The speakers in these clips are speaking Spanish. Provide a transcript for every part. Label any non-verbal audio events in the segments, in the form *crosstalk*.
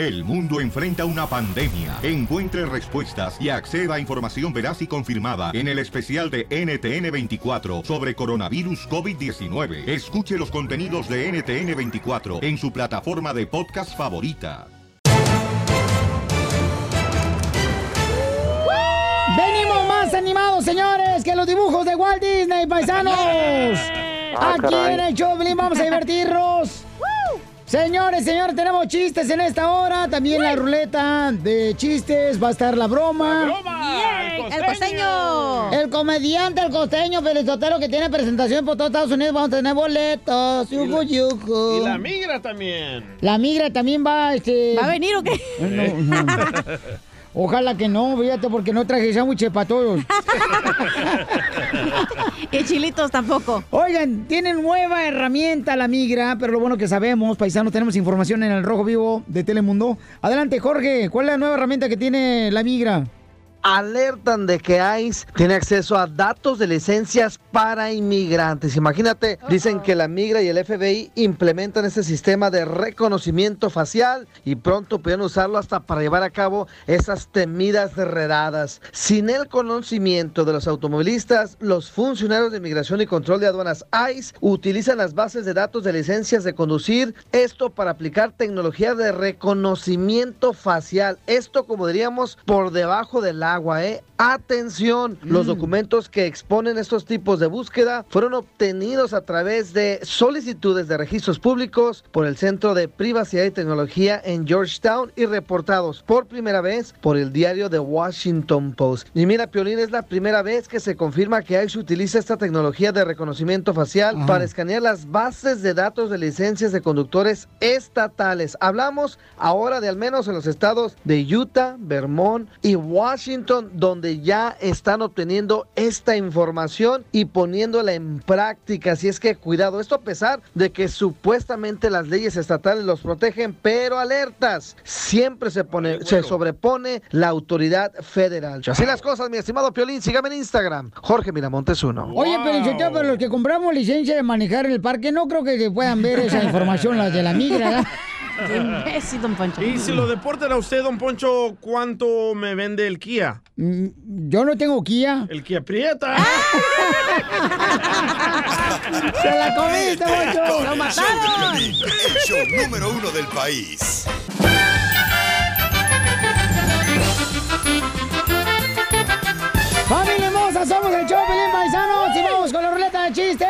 El mundo enfrenta una pandemia. Encuentre respuestas y acceda a información veraz y confirmada en el especial de NTN24 sobre coronavirus COVID-19. Escuche los contenidos de NTN24 en su plataforma de podcast favorita. Venimos más animados, señores, que los dibujos de Walt Disney, paisanos. *laughs* Ah, Aquí en el show, vamos a divertirnos. Señores, señores, tenemos chistes en esta hora. También la ruleta de chistes. Va a estar la broma. ¡El costeño! El comediante, el costeño, Felizotero, que tiene presentación por todo Estados Unidos. Vamos a tener boletos. Yujú, yujú. Y la migra también. La migra también va, este... ¿Va a venir o qué? No, no. *laughs* Ojalá que no, fíjate, porque no traje sándwiches para todos. *laughs* y chilitos tampoco. Oigan, tienen nueva herramienta la migra, pero lo bueno que sabemos, paisanos, tenemos información en el Rojo Vivo de Telemundo. Adelante, Jorge, ¿cuál es la nueva herramienta que tiene la migra? Alertan de que ICE tiene acceso a datos de licencias para inmigrantes. Imagínate, dicen que la migra y el FBI implementan este sistema de reconocimiento facial y pronto pueden usarlo hasta para llevar a cabo esas temidas redadas. Sin el conocimiento de los automovilistas, los funcionarios de inmigración y control de aduanas ICE utilizan las bases de datos de licencias de conducir, esto para aplicar tecnología de reconocimiento facial. Esto, como diríamos, por debajo del agua, ¿eh? Atención, los documentos que exponen estos tipos de búsqueda fueron obtenidos a través de solicitudes de registros públicos por el Centro de Privacidad y Tecnología en Georgetown y reportados por primera vez por el diario The Washington Post. Y mira, Piolín, es la primera vez que se confirma que ICE utiliza esta tecnología de reconocimiento facial Ajá. para escanear las bases de datos de licencias de conductores estatales. Hablamos ahora de al menos en los estados de Utah, Vermont y Washington, donde ya están obteniendo esta información y poniéndola en práctica. Así es que cuidado, esto a pesar de que supuestamente las leyes estatales los protegen, pero alertas, siempre se pone, se sobrepone la autoridad federal. Así las cosas, mi estimado Piolín, sígame en Instagram, Jorge Miramontes uno. Oye, pero pero los que compramos licencia de manejar en el parque, no creo que puedan ver esa información, las de la migra, ¿verdad? *laughs* Qué imbécil, don Poncho. Y si lo deportan a usted, don Poncho, ¿cuánto me vende el Kia? Mm, Yo no tengo Kia. El Kia Prieta. *laughs* ¡Se la comiste, Poncho! ¡Lo el show mataron! El show número uno del país. ¡Familia hermosa! Somos el show, Pelín Paisanos y vamos con la ruleta de chistes.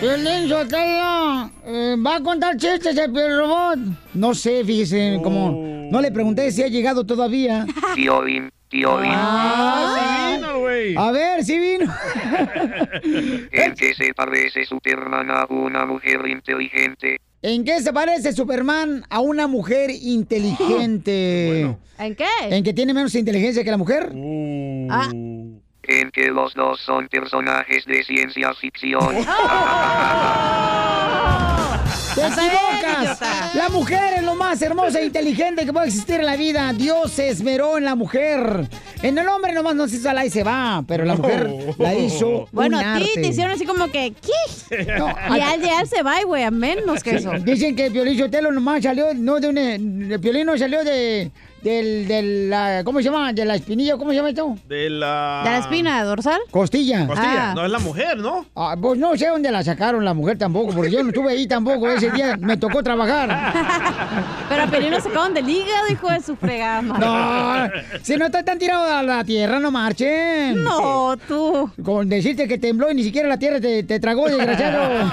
Pelín Sotelo, eh, ¿va a contar chistes el Robot? No sé, fíjese, como no le pregunté si ha llegado todavía. Tío Bim, tío Bim. Ah, vino, güey. A ver, sí vino. *laughs* ¿En qué se parece Superman a una mujer inteligente? ¿En qué se parece Superman a una mujer inteligente? *gasps* ¿En qué? ¿En que tiene menos inteligencia que la mujer? Ah. En que los dos son personajes de ciencia ficción. *laughs* ¡Te equivocas! La mujer es lo más hermosa e inteligente que puede existir en la vida. Dios se esmeró en la mujer. En el hombre nomás no se hizo la y se va, pero la mujer la hizo Bueno, un a ti te hicieron así como que, ¿qué? No, y al llegar se va, güey, a menos que *laughs* eso. Dicen que Piolín Sotelo nomás salió, no de un... El Piolín no salió de... Del, de la, ¿Cómo se llama? De la espinilla, ¿cómo se llama esto? De la... ¿De la espina dorsal? Costilla. Costilla. Ah. No, es la mujer, ¿no? Ah, pues no sé dónde la sacaron la mujer tampoco, porque yo no estuve ahí tampoco. Ese día me tocó trabajar. *laughs* Pero a Pelín lo sacaron del hígado, hijo de su fregada. No, si no estoy tan tirado a la tierra, no marchen. No, tú. Con decirte que tembló y ni siquiera la tierra te, te tragó, desgraciado. *laughs*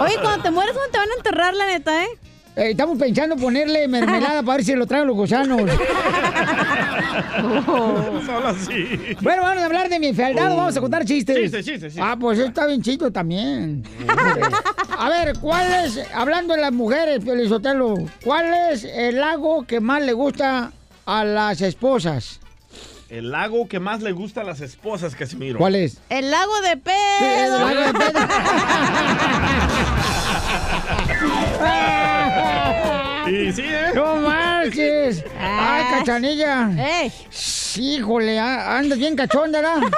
Oye, cuando te mueres, ¿dónde te van a enterrar, la neta, eh? Eh, estamos pensando ponerle mermelada para ver si lo traen los gusanos. *laughs* Solo así. Bueno, vamos a hablar de mi fealdad, vamos a contar chistes. Chistes, chistes, chistes. Ah, pues está bien chido también. a ver, ¿cuál es, hablando de las mujeres, Pelizotelo, cuál es el lago que más le gusta a las esposas? El lago que más le gusta a las esposas, Casimiro. ¿Cuál es? El lago de El pedo. lago de Pedro. *laughs* Y sí, ¿eh? ¡No marches! ¡Ay, cachanilla! ¡Ey! Híjole, a- andas bien cachonda, ¿verdad?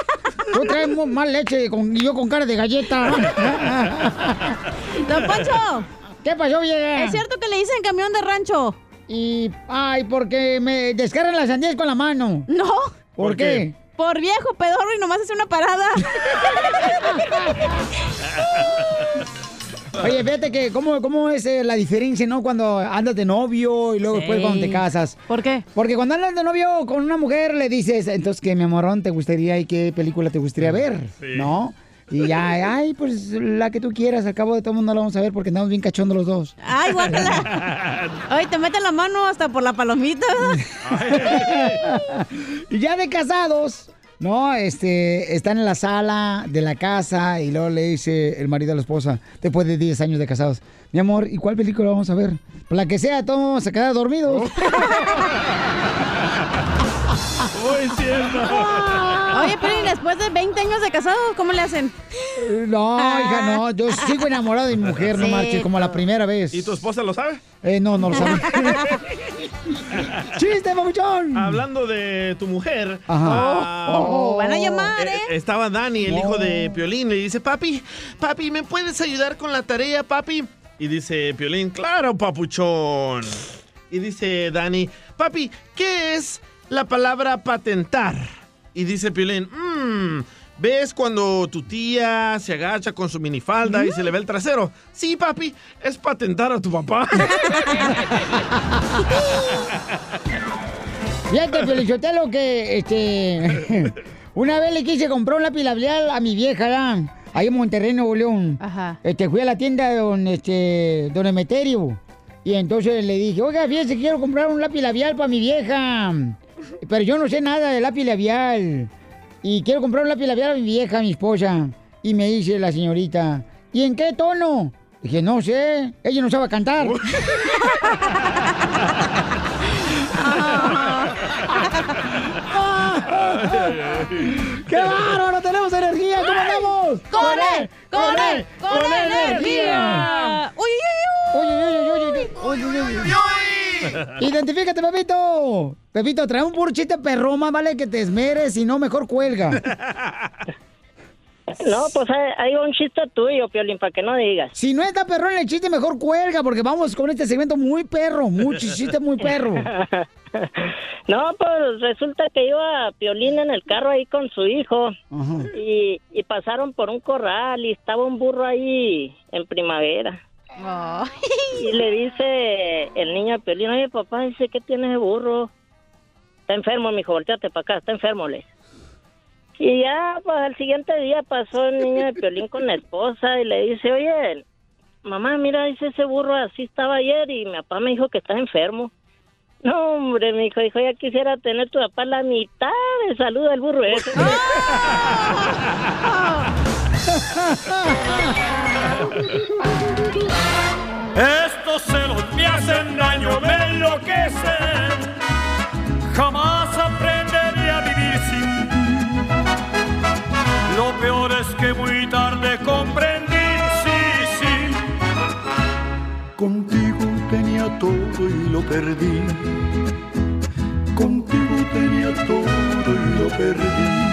Tú traes más leche con, y yo con cara de galleta. Don Poncho, ¿Qué pasó, vieja? Es cierto que le dicen camión de rancho. Y, ay, porque me descargan las sandías con la mano. No. ¿Por, ¿Por qué? qué? Por viejo pedorro y nomás hace una parada. *laughs* Oye, fíjate que, ¿cómo, cómo es eh, la diferencia, no? Cuando andas de novio y luego después cuando te casas. ¿Por qué? Porque cuando andas de novio con una mujer le dices, entonces, ¿qué, mi amorón, te gustaría y qué película te gustaría ver? Sí. ¿No? Y ya, ay, pues la que tú quieras, al cabo de todo el mundo la vamos a ver porque andamos bien cachondos los dos. Ay, guácala. *laughs* Ay, te mete la mano hasta por la palomita. *laughs* Y ya de casados, ¿no? Este, están en la sala de la casa y luego le dice el marido a la esposa, después de 10 años de casados, mi amor, ¿y cuál película vamos a ver? Pues la que sea, todos vamos a quedar dormidos. *laughs* Uy, cierto. *laughs* Oye, pero ¿y después de 20 años de casado, cómo le hacen? No, hija, no, yo sigo enamorado de mi mujer, no Sí, marches, como la primera vez. ¿Y tu esposa lo sabe? Eh, no, no lo sabe. *laughs* ¡Chiste, papuchón! Hablando de tu mujer. Ajá. ah, Oh, van a llamar, eh, ¿eh? Estaba Dani, el hijo de Piolín, le dice, papi, papi, ¿me puedes ayudar con la tarea, papi? Y dice Piolín, claro, papuchón. Y dice Dani, papi, ¿qué es la palabra patentar? Y dice Piolín, mmm, ¿ves cuando tu tía se agacha con su minifalda y se le ve el trasero? Sí, papi, es patentar a tu papá. *laughs* Fíjate, Felicitelo, que este. *laughs* Una vez le quise comprar un lápiz labial a mi vieja, ¿verdad? ahí en Monterrey, Nuevo León. Ajá. Este, fui a la tienda de don, este, don Emeterio. Y entonces le dije, oiga, fíjese, quiero comprar un lápiz labial para mi vieja. Pero yo no sé nada de lápiz labial. Y quiero comprar un lápiz labial a mi vieja, a mi esposa. Y me dice la señorita, ¿y en qué tono? Dije, no sé, ella no sabe cantar. *laughs* ¡Qué bárbaro! ¡Tenemos energía! ¿Cómo andamos? ¡Con él! ¡Con él! ¡Con energía! ¡Uy, uy, uy! ¡Uy, uy, uy, uy, uy, uy! ¡Identifícate, Pepito! Pepito, trae un puro chiste perro, más vale que te esmeres y no mejor cuelga. *laughs* No, pues hay, hay un chiste tuyo, Piolín, para que no digas. Si no está perro en el chiste, mejor cuelga, porque vamos con este segmento muy perro, muy chiste muy perro. *laughs* No, pues resulta que iba Piolín en el carro ahí con su hijo y pasaron por un corral y estaba un burro ahí en primavera. Y le dice el niño a Piolín, oye papá, dice, ¿qué tiene ese burro? Está enfermo, mijo, volteate para acá, está enfermo, le. Y ya, pues al siguiente día pasó el niño de Piolín con la esposa y le dice, oye, mamá, mira, dice ese burro así estaba ayer y mi papá me dijo que está enfermo. No, hombre, mi hijo dijo, ya quisiera tener tu papá la mitad de salud del burro ese. *laughs* Estos celos me hacen daño, me enloquecen. Jamás aprenderé a vivir sin ti. Lo peor es que muy tarde comprendí, sí, sí. Contigo tenía todo y lo perdí. Contigo tenía todo y lo perdí.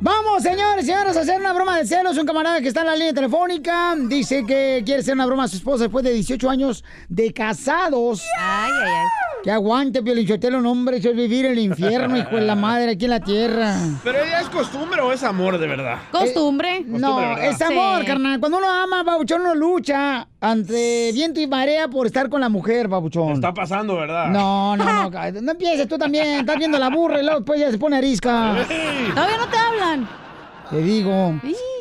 Vamos, señores, señoras, a hacer una broma de celos. Un camarada que está en la línea telefónica dice que quiere hacer una broma a su esposa después de 18 años de casados. Ay, ay, ay. Que aguante, Piolichotelo, no, hombre, eso es vivir el infierno, hijo de la madre, aquí en la tierra. ¿Pero ella es costumbre o es amor de verdad? Costumbre. No, ¿verdad? es amor, Sí. carnal. Cuando uno ama, babuchón, uno lucha ante viento y marea por estar con la mujer, babuchón. Está pasando, ¿verdad? No, no, no, *laughs* no empieces tú también. Estás viendo la burra y luego después ya se pone arisca. Todavía no te hablan. Te digo.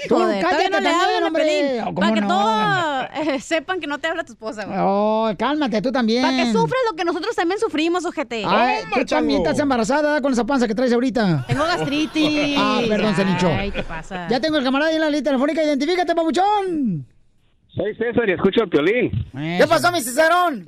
Tú Joder, cállate no le también, hablan, hombre. Pelín. Oh, ¿cómo Para que no? todos eh, sepan que no te habla tu esposa, güey. Oh, cálmate, tú también. Para que sufras lo que nosotros también sufrimos, ojete. Ay, Toma, tú también estás embarazada con esa panza que traes ahorita. Tengo gastritis. Ah, perdón, se hinchó. Ay, ¿qué pasa? Ya tengo el camarada ahí en la línea telefónica. Identifícate, pabuchón. Soy César y escucho a Piolín. ¿Qué pasó, mi Cesarón?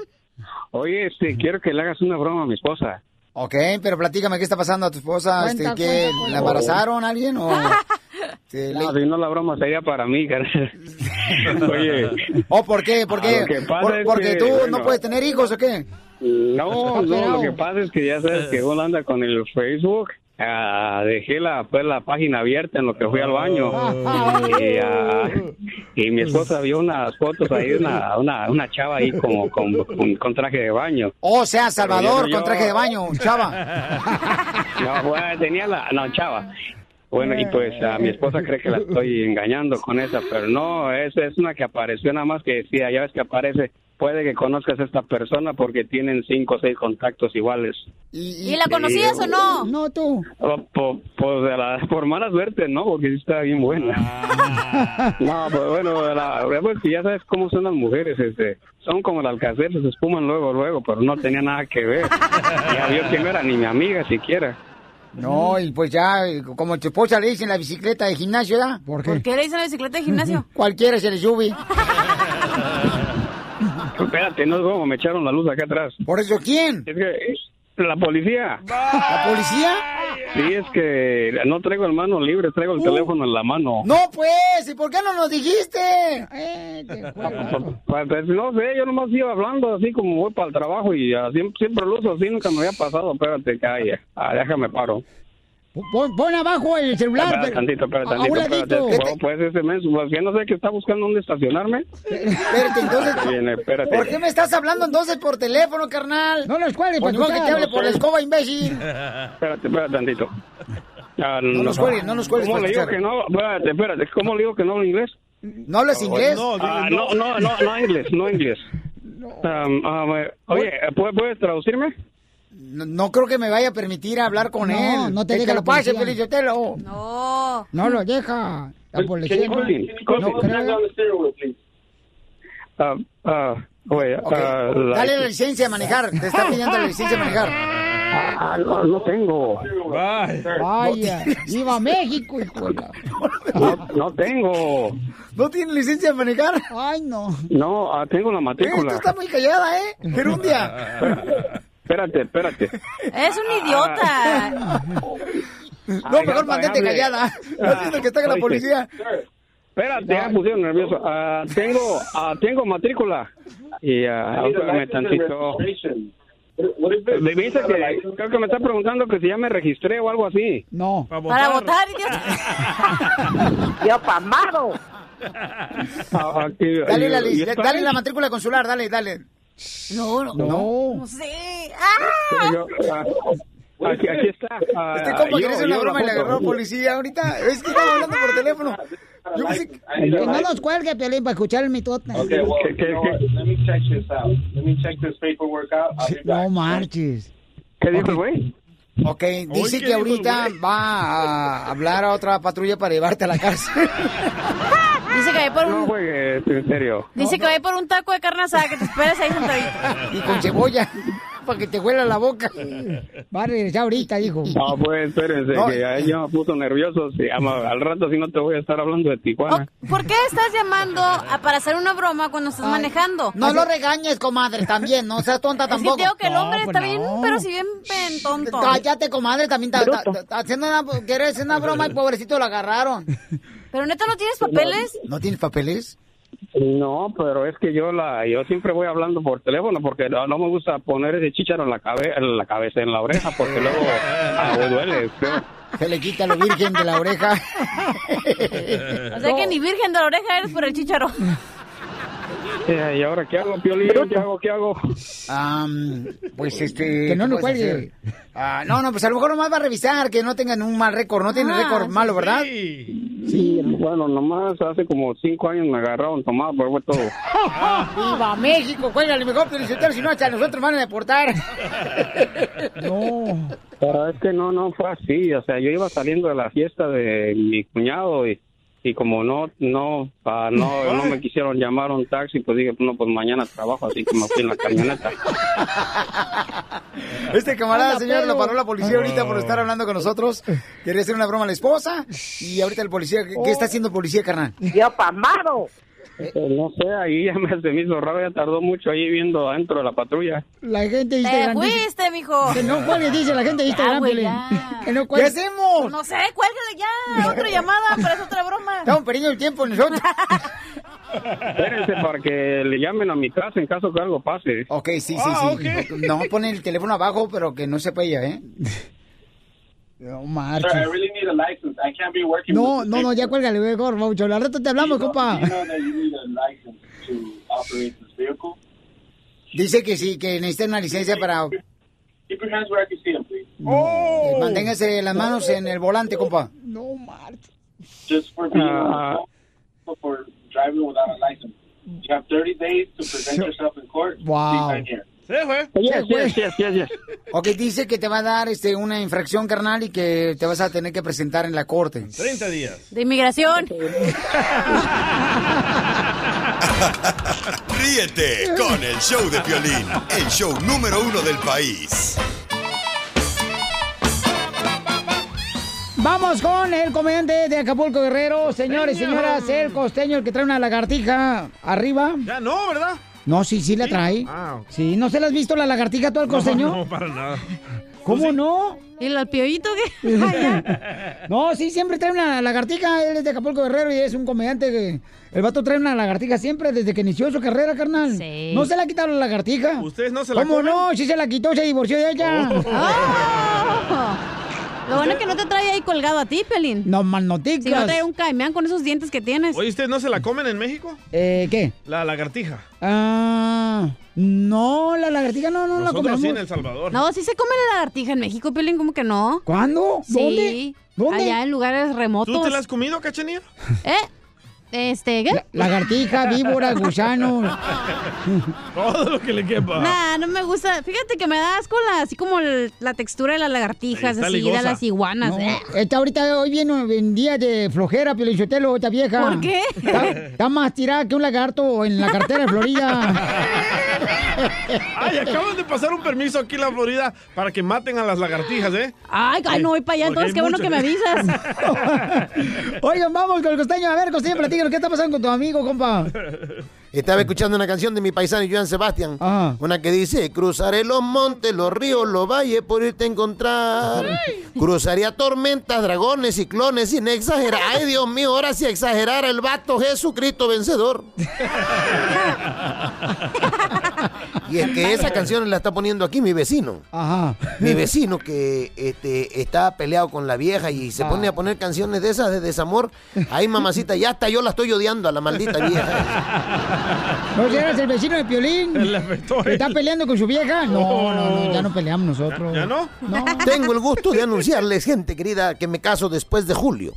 Oye, este, quiero que le hagas una broma a mi esposa. Ok, pero platícame qué está pasando a tu esposa. Cuenta, este, ¿qué, cuenta. ¿La embarazaron a alguien o...? *laughs* te No, le- si no la broma sería para mí, carnal. *laughs* Oye, ¿O por qué? ¿Por Ah, qué? lo que pasa ¿Por- es ¿Porque que, tú no puedes tener hijos o qué? no, no, *laughs* lo que pasa es que ya sabes que uno anda con el Facebook ah, dejé la, pues, la página abierta en lo que fui al baño. Y, ah, y mi esposa vio unas fotos ahí, una, una, una chava ahí como con, con- con traje de baño. O sea, Salvador yo- con traje de baño, chava. *laughs* No, bueno, tenía la, no, chava. Bueno, y pues a mi esposa cree que la estoy engañando con esa, pero no, es, es una que apareció nada más que decía, ya ves que aparece, puede que conozcas a esta persona porque tienen cinco o seis contactos iguales. ¿Y la conocías o no? No, tú. Oh, po- Pues de la, por mala suerte, ¿no? Porque sí está bien buena. No, pues bueno, la, pues que ya sabes cómo son las mujeres, este, son como el alcacer, se espuman luego, luego, pero no tenía nada que ver. *laughs* Ya vio que no era ni mi amiga siquiera. No, y pues ya, como tu esposa le dicen la bicicleta de gimnasio, ¿ya? ¿Por ¿Por qué le dicen la bicicleta de gimnasio? *laughs* Cualquiera se le sube. *laughs* Espérate, no es como me echaron la luz acá atrás. ¿Por eso quién? Es que eh, la policía. ¿La policía? Sí, es que no traigo el mano libre, traigo el teléfono en la mano. No, pues, ¿y por qué no nos dijiste? Eh, no sé, yo nomás iba hablando así como voy para el trabajo y siempre, siempre lo uso así, nunca me había pasado. Espérate, calla. Ah, déjame paro. Pon, pon abajo el celular. Espérate pero- tantito, espérate a- a un tantito, espérate. ladito. Pues, pues ese pues que no sé que está buscando dónde estacionarme. Espérate, entonces, Ahí viene, espérate. ¿por qué me estás hablando entonces por teléfono, carnal? No nos cuelgues, pues, pues, que te hable por la escoba, imbécil. Espérate, espérate tantito. Ah, No nos cuelgues, no nos cuelgues ¿Cómo para le digo que no? Espérate, espérate. ¿Cómo le digo que no hablo inglés? ¿No hablas inglés? Ah, no, no, no, no inglés, no inglés. Um, ah, me- oye, ¿puedes, ¿puedes traducirme? No, no creo que me vaya a permitir hablar con No, él. no te deja que la lo pase, policía. Felicitelo. No. No lo deja. La policía. Can you No creo. Ah, ah, oye, Ok. ah, la- Dale la licencia de manejar. Te está pidiendo la licencia de manejar. Ah, no, no tengo. Vaya. Iba a México, hijo No, no tengo. ¿No tiene licencia de manejar? Ay, no. No, ah, tengo la Eh, tú matrícula. estás muy callada, ¿eh? Gerundia. *laughs* Espérate, espérate. Es un idiota. No, mejor mantente callada. No entiendo que está con la policía. Espérate, ya me pusieron nervioso. Ah, tengo, ah, tengo matrícula. Y espérame tantito. Me dice que creo que me está preguntando que si ya me registré o algo así. No. Para votar, idiota. *laughs* ¡Ya pamado! Ah, aquí- Dale la, dale la matrícula consular, dale, dale. No, no. No. No sé. ¡Ah! Yo, ah, aquí, aquí está. Ah, Este compa yo- quiere hacer una yo broma y le agarró a la policía ahorita. Es que estaba hablando por teléfono. Yo pensé que- Que no nos cuelgue, Piolín, para escuchar el mitote. ¿Qué- qué- qué- No marches. ¿Qué dijo el güey? Ok, dice ¿qué que ahorita va a hablar a otra patrulla para llevarte a la cárcel. *laughs* Dice que va por No un, juegues, en serio. dice que ir por un taco de carne asada, que te esperes ahí sentadito. *laughs* Y con cebolla, para que te huela la boca. Va a regresar ahorita, dijo. No, pues espérense, No. que ya, ya me puso nervioso. Sí, ama- al rato, si no te voy a estar hablando de Tijuana. ¿Por qué estás llamando a- para hacer una broma cuando estás manejando? No lo regañes, comadre, también. No seas tonta tampoco. te digo que el hombre No, está pues bien, no. pero si bien pen- tonto. Cállate, comadre, también está está- está haciendo una, quiere hacer una broma y *laughs* pobrecito lo agarraron. Pero neta, ¿no tienes papeles? ¿No tienes papeles? No, pero es que yo la yo siempre voy hablando por teléfono porque no, no me gusta poner ese chícharo en la, cabe, en la cabeza, en la oreja, porque luego ah, duele. Se le quita lo virgen de la oreja. *laughs* O sea que ni virgen de la oreja eres por el chicharo. *laughs* Eh, ¿Y ahora qué hago, Piolín? ¿Qué hago? ¿Qué hago? Am, pues este. Que no ¿qué nos cuelgue. Ah, no, no, pues a lo mejor nomás va a revisar que no tengan un mal récord. No tienen Ah, récord sí, malo, ¿verdad? Sí, bueno, nomás hace como cinco años me agarraron tomado, pero fue todo. *laughs* ¡Viva México! Cuélgale mejor, felicitero, si no, hasta nosotros van a deportar. *laughs* No. Pero es que no, no fue así. O sea, yo iba saliendo de la fiesta de mi cuñado y, y como no, no, ah, no, no me quisieron llamar a un taxi, pues dije, no, pues mañana trabajo, así que me fui en la camioneta. *laughs* Este camarada, señor, lo paró la policía ahorita por estar hablando con nosotros. Quería hacer una broma a la esposa. Y ahorita el policía, ¿qué, qué está haciendo el policía, carnal? Eh, no sé, ahí ya me, se me hizo raro, ya tardó mucho ahí viendo adentro de la patrulla. La gente de Te dice fuiste, mijo. que no cuelgue, dice la gente de Ya, Instagram, güey, Piolín. ya. Que no ¿Qué hacemos? No sé, cuélgale ya. Otra *laughs* llamada, pero es otra broma. Estamos perdiendo el tiempo nosotros. *laughs* Espérense para que le llamen a mi casa en caso que algo pase. ok, sí, sí, Ah, sí. No, pone el teléfono abajo, pero que no sepa ella, ¿eh? No Sir, marches. I really need a license. I can't be working No, no, no, ya cuélgale, mejor, Papuchón. Al rato te hablamos, compa. You know that you need a license to operate this vehicle? Dice que sí, que necesita una licencia para... Keep your hands where I can see them, please. Eh, Manténgase las manos en el volante, compa. No, marches. Just for being Ah. for driving without a license. You have 30 days to present yourself in court. Wow. Please sign here. Yes, yes, yes, yes, Ok, dice que te va a dar este, una infracción, carnal, y que te vas a tener que presentar en la corte. 30 días. De inmigración. *laughs* Ríete con el show de Piolín, el show número uno del país. Vamos con el comediante de Acapulco Guerrero, señores y Señor. señoras, el costeño, el que trae una lagartija arriba. Ya no, ¿verdad? No, sí, sí la trae. Ah. Sí, ¿no se la has visto la lagartija tú al costeño? No, no, para nada. ¿Cómo no? ¿Y el piollito qué? *laughs* No, sí, siempre trae una lagartija. Él es de Acapulco Guerrero y es un comediante que... El vato trae una lagartija siempre desde que inició su carrera, carnal. Sí. ¿No se la ha quitado la lagartija? ¿Ustedes no se la ¿Cómo comen? no? Sí se la quitó, se divorció de ella. Oh. *laughs* Lo bueno es que no te trae ahí colgado a ti, Pelín. No, mal noticas. Si no trae un caimán con esos dientes que tienes. Oye, ¿ustedes no se la comen en México? Eh, ¿qué? La lagartija. Ah, no, la lagartija no, no la Nosotros comemos. sí en El Salvador. No, sí se come la lagartija en México, Pelín, ¿cómo que no? ¿Cuándo? Sí. ¿Dónde? ¿Dónde? Allá en lugares remotos. ¿Tú te la has comido, cachanilla? ¿Eh? Este, ¿qué? Lagartija, víbora, gusano. *laughs* Todo lo que le quepa. Nah, no me gusta. Fíjate que me da asco la, así como el- la textura de las lagartijas, Está así, de ligosa. las iguanas. No, eh. esta ahorita hoy viene en día de flojera, Piolichotelo, esta vieja. ¿Por qué? Está, está más tirada que un lagarto en la cartera de Florida. *laughs* Ay, acaban de pasar un permiso aquí en la Florida para que maten a las lagartijas, ¿eh? Ay, ay, no voy para allá, entonces qué bueno muchas. que me avisas. *laughs* Oigan, vamos con el costeño. A ver, costeño, platícanos, ¿qué está pasando con tu amigo, compa? *laughs* Estaba escuchando una canción de mi paisano Joan Sebastián. Una que dice, cruzaré los montes, los ríos, los valles por irte a encontrar. Cruzaría tormentas, dragones, ciclones, sin exagerar. Ay, Dios mío, ahora si exagerara el vato Jesucristo vencedor. *laughs* Y es que esa canción la está poniendo aquí mi vecino. Ajá. Mi vecino que este, está peleado con la vieja y se pone a poner canciones de esas de desamor. Ay, mamacita, ya hasta yo la estoy odiando a la maldita vieja. ¿No eres el vecino de Piolín? Le afectó a ¿Que él. está peleando con su vieja? No, no, no, ya no peleamos nosotros. ¿Ya no? Tengo el gusto de anunciarles, gente querida, que me caso después de julio.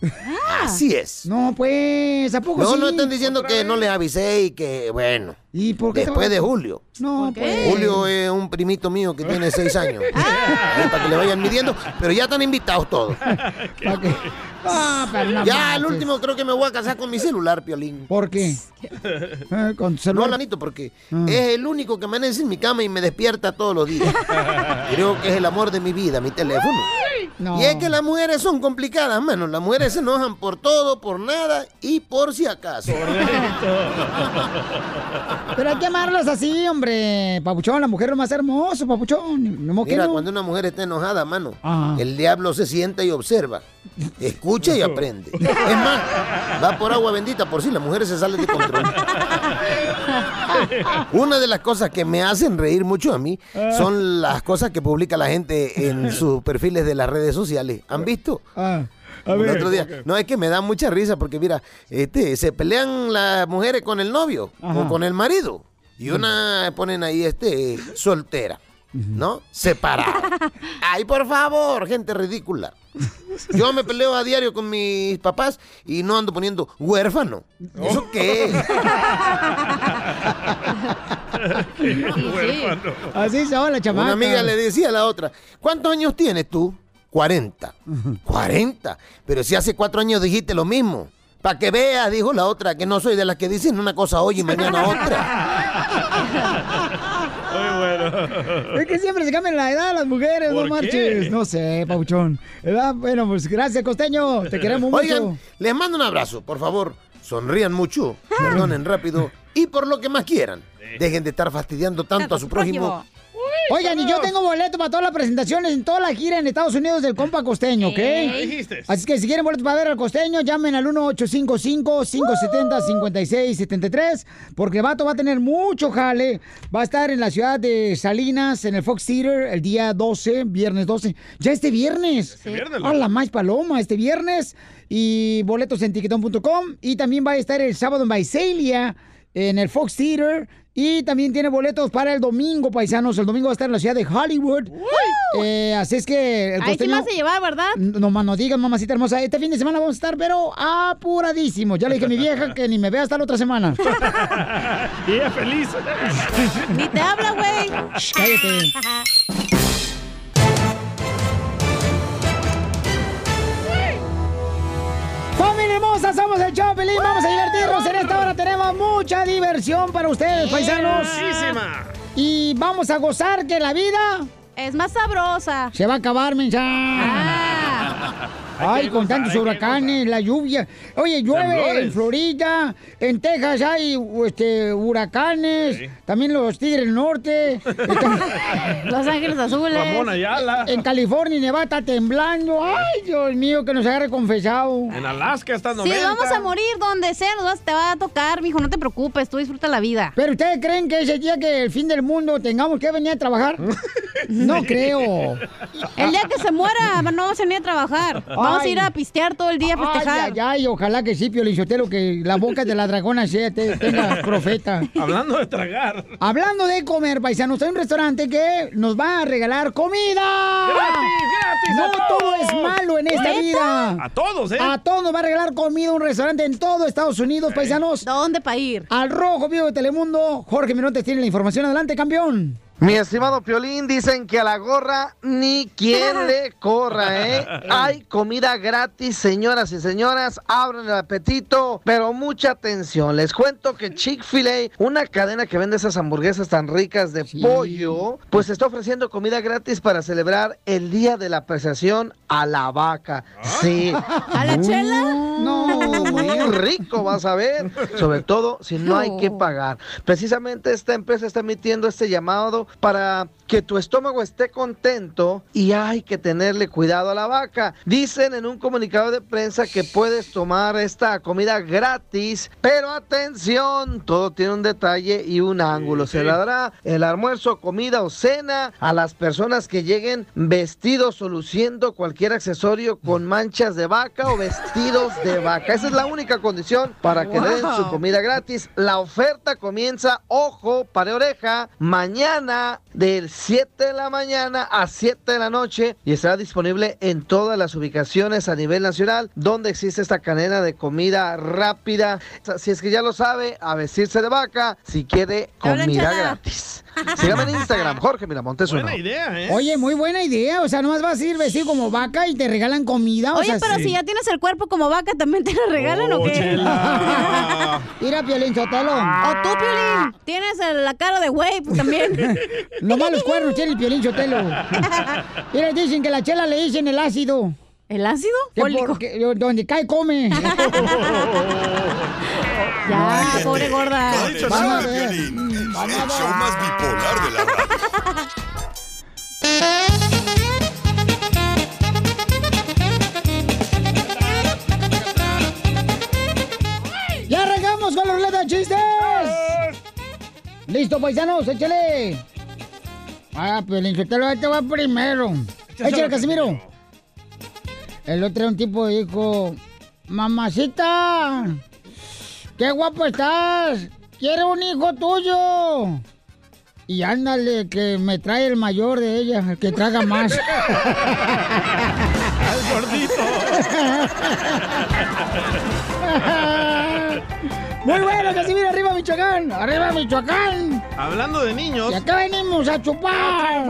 Así es. No, pues, ¿a poco No, sí? no están diciendo que no les avisé y que, bueno, ¿Y por qué después de julio. No, pues. Julio es un primito mío que tiene seis años. *laughs* Ah. Eh, Para que le vayan midiendo, pero ya están invitados todos. *laughs* Ah, pero no Ya, al manches. último creo que me voy a casar con mi celular, Piolín. ¿Por qué? *laughs* Eh, con tu No, celular. Lanito, porque Ah. es el único que amanece en mi cama y me despierta todos los días. Creo que es el amor de mi vida, mi teléfono. No. Y es que las mujeres son complicadas, mano. Las mujeres se enojan por todo, por nada y por si acaso. Pero hay que amarlas así, hombre. Papuchón, la mujer es lo más hermoso, papuchón. No, Mira, cuando una mujer está enojada, mano, Ajá. el diablo se sienta y observa. Escucha y aprende. Es más, va por agua bendita por si las mujeres se salen de control. Una de las cosas que me hacen reír mucho a mí son las cosas que publica la gente en sus perfiles de las redes sociales. ¿Han visto? A el ver. otro día. No, es que me da mucha risa porque, mira, este, se pelean las mujeres con el novio Ajá. o con el marido. Y una ponen ahí, este, soltera, ¿no? Separada. *laughs* Ay, por favor, gente ridícula. Yo me peleo a diario con mis papás y no ando poniendo huérfano. ¿Eso qué *laughs* *laughs* es? Así son las chamacas. Una amiga le decía a la otra, ¿cuántos años tienes tú? 40. 40. Pero si hace cuatro años dijiste lo mismo. Para que veas, dijo la otra, que no soy de las que dicen una cosa hoy y mañana otra. Muy bueno. Es que siempre se cambian la edad las mujeres, no ¿Por marches. qué? No sé, Papuchón. ¿Verdad? Bueno, pues gracias, costeño. Te queremos mucho. Oigan, les mando un abrazo, por favor. Sonrían mucho, perdonen rápido y por lo que más quieran. Dejen de estar fastidiando tanto a su prójimo Oigan, y yo tengo boleto para todas las presentaciones en toda la gira en Estados Unidos del compa costeño, ¿ok? Así que si quieren boletos para ver al costeño, llamen al 1855-570-5673, porque el vato va a tener mucho jale. Va a estar en la ciudad de Salinas, en el Fox Theater, el día 12, viernes 12. Ya este viernes. Este viernes, A la más paloma, este viernes. Y boletos en tiquetón.com. Y también va a estar el sábado en Visalia, en el Fox Theater. Y también tiene boletos para el domingo, paisanos. El domingo va a estar en la ciudad de Hollywood. Eh, así es que el Ahí sí costeño... vas a llevar, ¿verdad? No más no digas, mamacita hermosa. Este fin de semana vamos a estar, pero apuradísimos. Ya le dije a mi vieja que ni me vea hasta la otra semana. *laughs* y feliz. Ni te habla, güey. Cállate. *laughs* ¡Familia hermosa! Somos el Chopelín. Vamos a divertirnos. En esta hora tenemos mucha diversión para ustedes, paisanos. Muchísima. Y vamos a gozar que la vida Es más sabrosa. se va a acabar, mensa. Ah. Ay, con tantos huracanes, la lluvia. Oye, llueve Temblores. en Florida, en Texas hay este, huracanes, también los Tigres del Norte. *laughs* Los Ángeles Azules. Ramón Ayala. En California y Nevada está temblando. Ay, Dios mío, que nos agarre confesado. En Alaska está Sí, 90. vamos a morir donde sea, nos vas- te va a tocar, mijo, no te preocupes, tú disfruta la vida. ¿Pero ustedes creen que ese día que el fin del mundo tengamos que venir a trabajar? *laughs* No creo. El día que se muera, no vamos a venir a trabajar. Vamos a ir a pistear todo el día a festejar. Ay, ay, ay, ojalá que sí, Pio Lizotelo, que la boca de la dragona sea, te- tenga *laughs* profeta. Hablando de tragar. Hablando de comer, paisanos, hay un restaurante que nos va a regalar comida. ¡Gratis, gratis! No a todo es malo en esta ¿Neta? vida. A todos, ¿eh? A todos nos va a regalar comida un restaurante en todo Estados Unidos, paisanos. ¿Dónde para ir? Al Rojo Vivo de Telemundo. Jorge Minotes tiene la información. Adelante, campeón. Mi estimado Piolín, dicen que a la gorra ni quien le *laughs* corra, ¿eh? Hay comida gratis, señoras y señoras, abran el apetito, pero mucha atención. Les cuento que Chick-fil-A, una cadena que vende esas hamburguesas tan ricas de pollo, pues está ofreciendo comida gratis para celebrar el Día de la Apreciación a la Vaca. Sí. ¿A la chela? No, Muy rico, vas a ver. Sobre todo si no hay que pagar. Precisamente esta empresa está emitiendo este llamado para que tu estómago esté contento y hay que tenerle cuidado a la vaca. Dicen en un comunicado de prensa que puedes tomar esta comida gratis, pero atención, todo tiene un detalle y un ángulo. Se le dará el almuerzo, comida o cena a las personas que lleguen vestidos o luciendo cualquier accesorio con manchas de vaca o vestidos de vaca. Esa es la única condición para que den su comida gratis. La oferta comienza, ojo, para oreja, mañana del 7 de la mañana a 7 de la noche y estará disponible en todas las ubicaciones a nivel nacional donde existe esta cadena de comida rápida. Si es que ya lo sabe, a vestirse de vaca si quiere comida gratis. Sígame en Instagram, Jorge Miramontes uno. Buena idea, ¿eh? Oye, muy buena idea. O sea, nomás vas a ir vestido como vaca y te regalan comida. o Oye, sea, pero sí. si ya tienes el cuerpo como vaca, ¿también te lo regalan o qué? chela. *laughs* Mira, Piolín Sotelo. O tú, Piolín, tienes la cara de güey, pues también. *laughs* Nomás los cuernos tiene el Piolín Sotelo. *laughs* Mira, dicen que la chela le dicen el ácido. ¿El ácido? Que donde cae, come. Ya, pobre gorda. Con el a ver. El ver. show más bipolar de la radio. ¡Ya arrancamos con la ruleta de chistes! ¡Listo, paisanos! ¡Échale! Ah, Piolín Sotelo, este va primero. ¡Échale, Casimiro! El otro un tipo dijo... ¡Mamacita! ¡Qué guapo estás! ¡Quiero un hijo tuyo! Y ándale, que me trae el mayor de ella, el que traga más. *laughs* El gordito. *laughs* Muy bueno, Casimiro, arriba Michoacán, arriba Michoacán. Hablando de niños. Y acá venimos a chupar.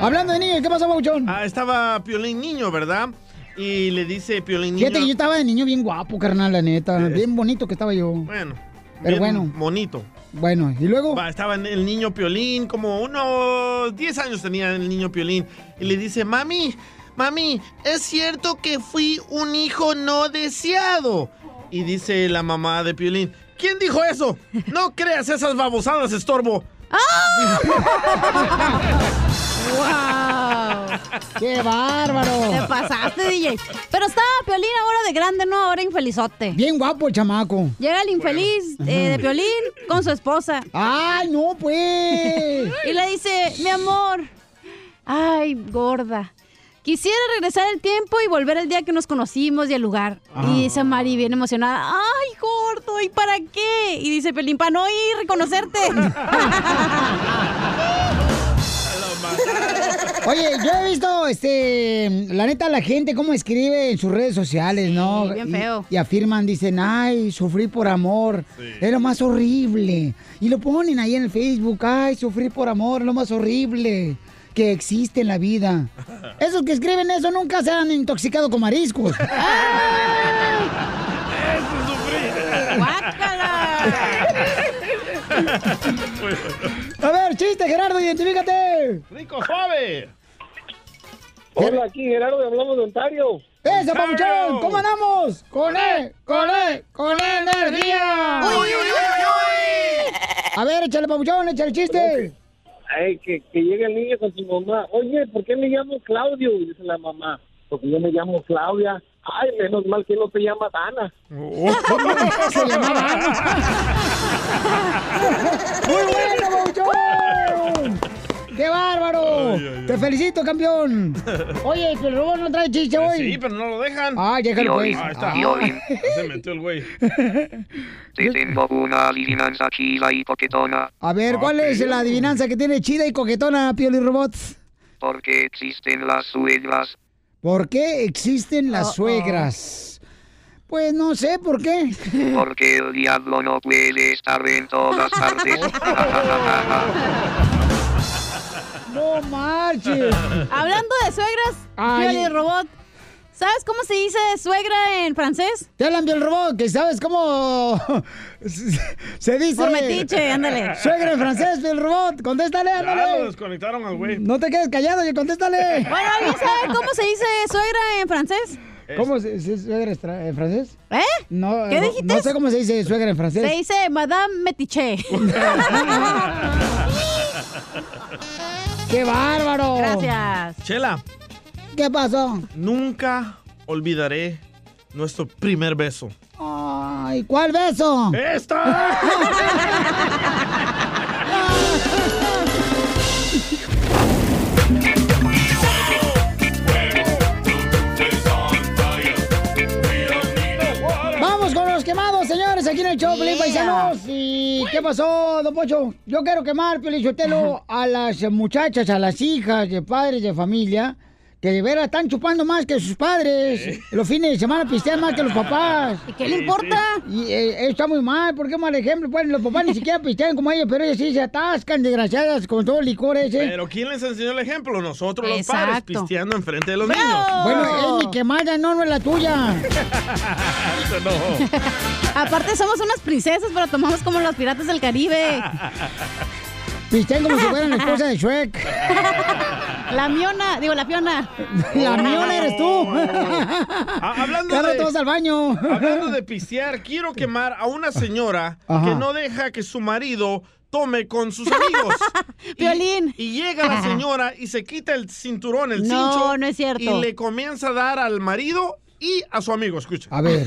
Hablando de niños, ¿qué pasó, Pauchón? Ah, estaba Piolín niño, ¿verdad? Y le dice Piolín niño. Fíjate que yo estaba de niño bien guapo, carnal, la neta. Bien bonito que estaba yo. Bueno. Pero bien bueno. Bonito. Bueno, y luego. Estaba el niño Piolín, como unos 10 años tenía el niño Piolín. Y le dice, mami, mami, ¿es cierto que fui un hijo no deseado? Y dice la mamá de Piolín, ¿quién dijo eso? No creas esas babosadas, estorbo. ¡Wow! ¡Qué bárbaro! Te pasaste, DJ. Pero estaba Piolín ahora de grande, ¿no? Ahora infelizote. Bien guapo el chamaco. Llega el infeliz eh, de Piolín con su esposa. ¡Ay, no, pues! y le dice, mi amor, ay, gorda. Quisiera regresar el tiempo y volver el día que nos conocimos y el lugar. Y dice Mari bien emocionada, ay, gordo, ¿y para qué? Y dice Pelín, para no ir a reconocerte. *laughs* Oye, yo he visto, este, la neta, la gente cómo escribe en sus redes sociales, ¿no? bien feo. Y, afirman, dicen, ay, sufrí por amor, es lo más horrible. Y lo ponen ahí en el Facebook, ay, sufrí por amor, lo más horrible que existe en la vida. Esos que escriben eso nunca se han intoxicado con mariscos. A ver, chiste, Gerardo, identifícate. ¡Rico suave! Hola, aquí Gerardo de Hablamos de Ontario. ¡Esa, papuchón! ¿Cómo andamos? ¡Con E! ¡Con E! ¡Con E energía! A ver, échale, papuchón, échale el chiste. Ay, que, que llega el niño con su mamá. Oye, ¿por qué me llamo Claudio? Y dice la mamá. Porque yo me llamo Claudia. Ay, menos mal que no te llamas Ana. *laughs* Se llamaba *laughs* ¡Muy bueno! ¡Qué bárbaro! ¡Te felicito, campeón! Oye, pero luego no trae chiste hoy. Sí, pero no lo dejan. Ah, déjalo, pues. Ahí está. *laughs* Se metió el güey. *laughs* Te tengo una adivinanza chila y coquetona. A ver, ¿cuál es la adivinanza que tiene chida y coquetona, Pioli Robots? ¿Por qué existen las suegras? ¿Por qué existen las suegras? Pues no sé por qué. *laughs* Porque el diablo no puede estar en todas partes. No marches. Hablando de suegras, Ay. Robot, ¿sabes cómo se dice suegra en francés? Te hablan el robot, que sabes cómo se dice. Por metiche, ándale. Suegra en francés, el robot. Contéstale, Ya lo ándale. desconectaron al güey. No te quedes callado y contéstale. Bueno, ¿alguien sabe cómo se dice suegra en francés? ¿Cómo se dice suegra en francés? ¿Eh? No, ¿Qué no- dijiste? No sé cómo se dice suegra en francés. Se dice Madame Metiche. *laughs* *laughs* ¡Qué bárbaro! Gracias. Chela, ¿Qué pasó? nunca olvidaré nuestro primer beso. Ay, ¿cuál beso? ¡Esta! *laughs* Señores, aquí en el show, Yeah. Paisanos. ¿Y qué pasó, don Pocho? Yo quiero quemar, Pelichotelo, a las muchachas, a las hijas de padres de familia, que de veras están chupando más que sus padres. Los fines de semana pistean más que los papás. ¿Y qué le importa? Y eh, está muy mal, ¿por qué mal ejemplo? Pues los papás ni siquiera pistean como ellos, pero ellos sí se atascan, desgraciadas, con todo el licor ese. Pero ¿quién les enseñó el ejemplo? Nosotros los padres, pisteando enfrente de los ¡Bravo! niños. Bueno, es mi quemada, no, no es la tuya. Eso *laughs* no. Aparte somos unas princesas, pero tomamos como los piratas del Caribe. *laughs* Pistean como si fueran la esposa de Shrek. *laughs* La miona, digo, la fiona. La miona eres tú. *laughs* Ah, hablando de- todos al baño. Hablando de pistear, quiero quemar a una señora Ajá. que no deja que su marido tome con sus amigos. *laughs* Violín. Y, y llega la señora y se quita el cinturón, el No, cincho. no es cierto. Y le comienza a dar al marido y a su amigo, escucha. A ver.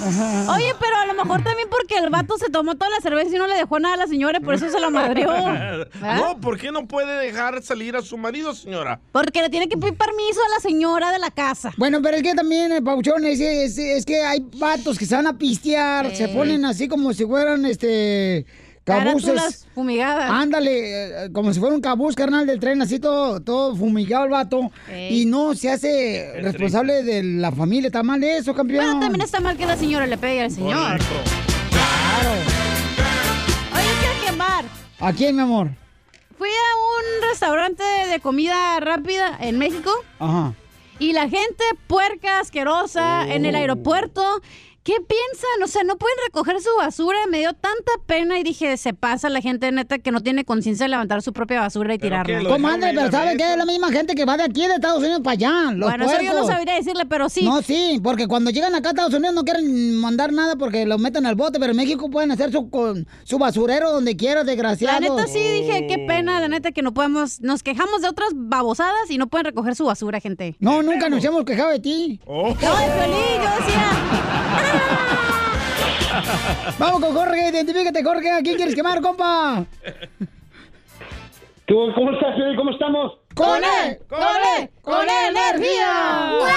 *laughs* Oye, pero a lo mejor también porque el vato se tomó toda la cerveza y no le dejó nada a la señora y por eso se la madreó. *laughs* No, ¿por qué no puede dejar salir a su marido, señora? Porque le tiene que pedir permiso a la señora de la casa. Bueno, pero es que también, eh, Pauchón, es, es- es que hay vatos que se van a pistear, se ponen así como si fueran, este, cabuces. Fumigadas. Ándale, eh, como si fuera un cabuz, carnal, del tren, así todo, todo fumigado el vato. Ey. Y no se hace responsable de la familia. Está mal eso, campeón. Pero también está mal que la señora le pegue al señor. Oye, quiero quemar. ¿A quién, mi amor? Fui a un restaurante de comida rápida en México Ajá. y la gente puerca, asquerosa, en el aeropuerto, ¿Qué piensan? O sea, no pueden recoger su basura. Me dio tanta pena y dije, se pasa la gente neta que no tiene conciencia de levantar su propia basura y tirarla. Comadre, pero ¿sabe qué? Es la misma gente que va de aquí de Estados Unidos para allá. Los Bueno, eso yo no sabría decirle, pero sí. No, sí, porque cuando llegan acá a Estados Unidos no quieren mandar nada porque los meten al bote, pero en México pueden hacer su, con, su basurero donde quieran, La desgraciados. neta sí dije, qué pena, la neta que no podemos, nos quejamos de otras babosadas y no pueden recoger su basura, gente. No, nunca nos hemos quejado de ti. No, de Piolín, yo decía. Vamos con Jorge, identifícate, Jorge. ¿A quién quieres quemar, compa? ¿Cómo estás, Piolín? ¿Cómo estamos? ¡Con él! ¡Con él! ¡Con energía! Uy,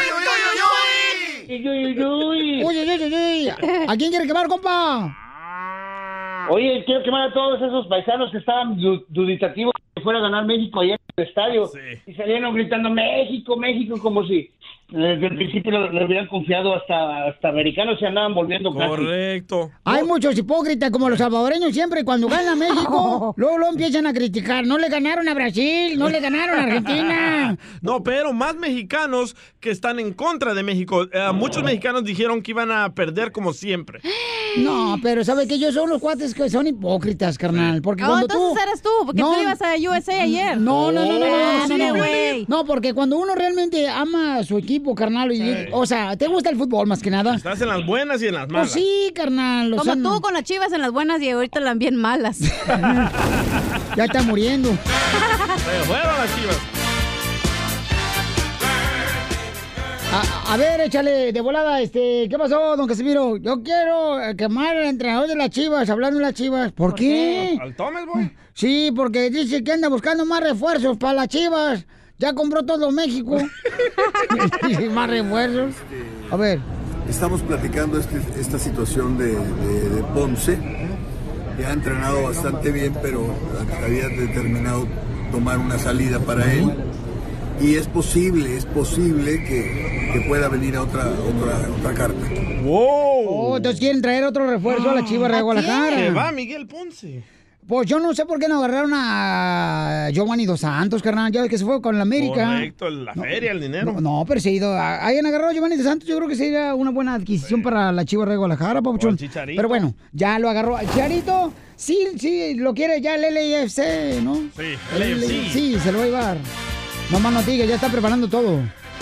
uy, uy. Uy, uy, uy, uy. ¿A quién quieres quemar, compa? Oye, quiero quemar a todos esos paisanos que estaban du- duditativos que fuera a ganar México ayer en el estadio. Y salieron gritando México, México, como si desde el principio le, hubieran confiado hasta, hasta americanos se andaban volviendo casi. Correcto. Hay muchos hipócritas como los salvadoreños siempre cuando gana México, *laughs* luego lo empiezan a criticar. No le ganaron a Brasil, no le ganaron a Argentina. *laughs* No, pero más mexicanos que están en contra de México. Eh, muchos mexicanos dijeron que iban a perder como siempre. *gasps* No, pero ¿sabe que Ellos son los cuates que son hipócritas, carnal. Porque Oh, cuando entonces tú... eres tú, porque tú ibas a USA ayer. No, no, no, no, no, no, no. No, porque cuando uno realmente ama a su equipo, carnal, y, o sea, te gusta el fútbol más que nada. Estás en las buenas y en las Pues malas. sí, carnal. o Como sea, tú con las chivas en las buenas y ahorita las bien malas. *laughs* Ya está muriendo. Se fueron las chivas. A, a ver, échale de volada, este, ¿qué pasó, don Casimiro? Yo quiero eh, quemar al entrenador de las Chivas, hablando de las Chivas. ¿Por, qué? ¿Al Thomas, boy? Sí, porque dice que anda buscando más refuerzos para las Chivas. Ya compró todo México. *laughs* Y más refuerzos. A ver. Estamos platicando este- esta situación de, de- de Ponce, que ha entrenado bastante bien, pero había determinado tomar una salida para él. Y es posible, es posible que, que pueda venir a otra, otra, otra carta. ¡Wow! Oh, entonces quieren traer otro refuerzo a la Chivas de Se va Guadalajara. Miguel Ponce. Pues yo no sé por qué no agarraron a Giovanni Dos Santos, carnal. Ya ves que se fue con la América. Correcto, la feria, el dinero. No, no, pero se ha ido. a- Hayan agarrado a Giovanni Dos Santos, yo creo que sería una buena adquisición para la Chivas de Guadalajara, Papuchón. Pero bueno, ya lo agarró. Chicharito, sí, sí, lo quiere ya el LAFC, ¿no? Sí, El LAFC. Sí, se lo va a llevar. No más no diga, ya está preparando todo.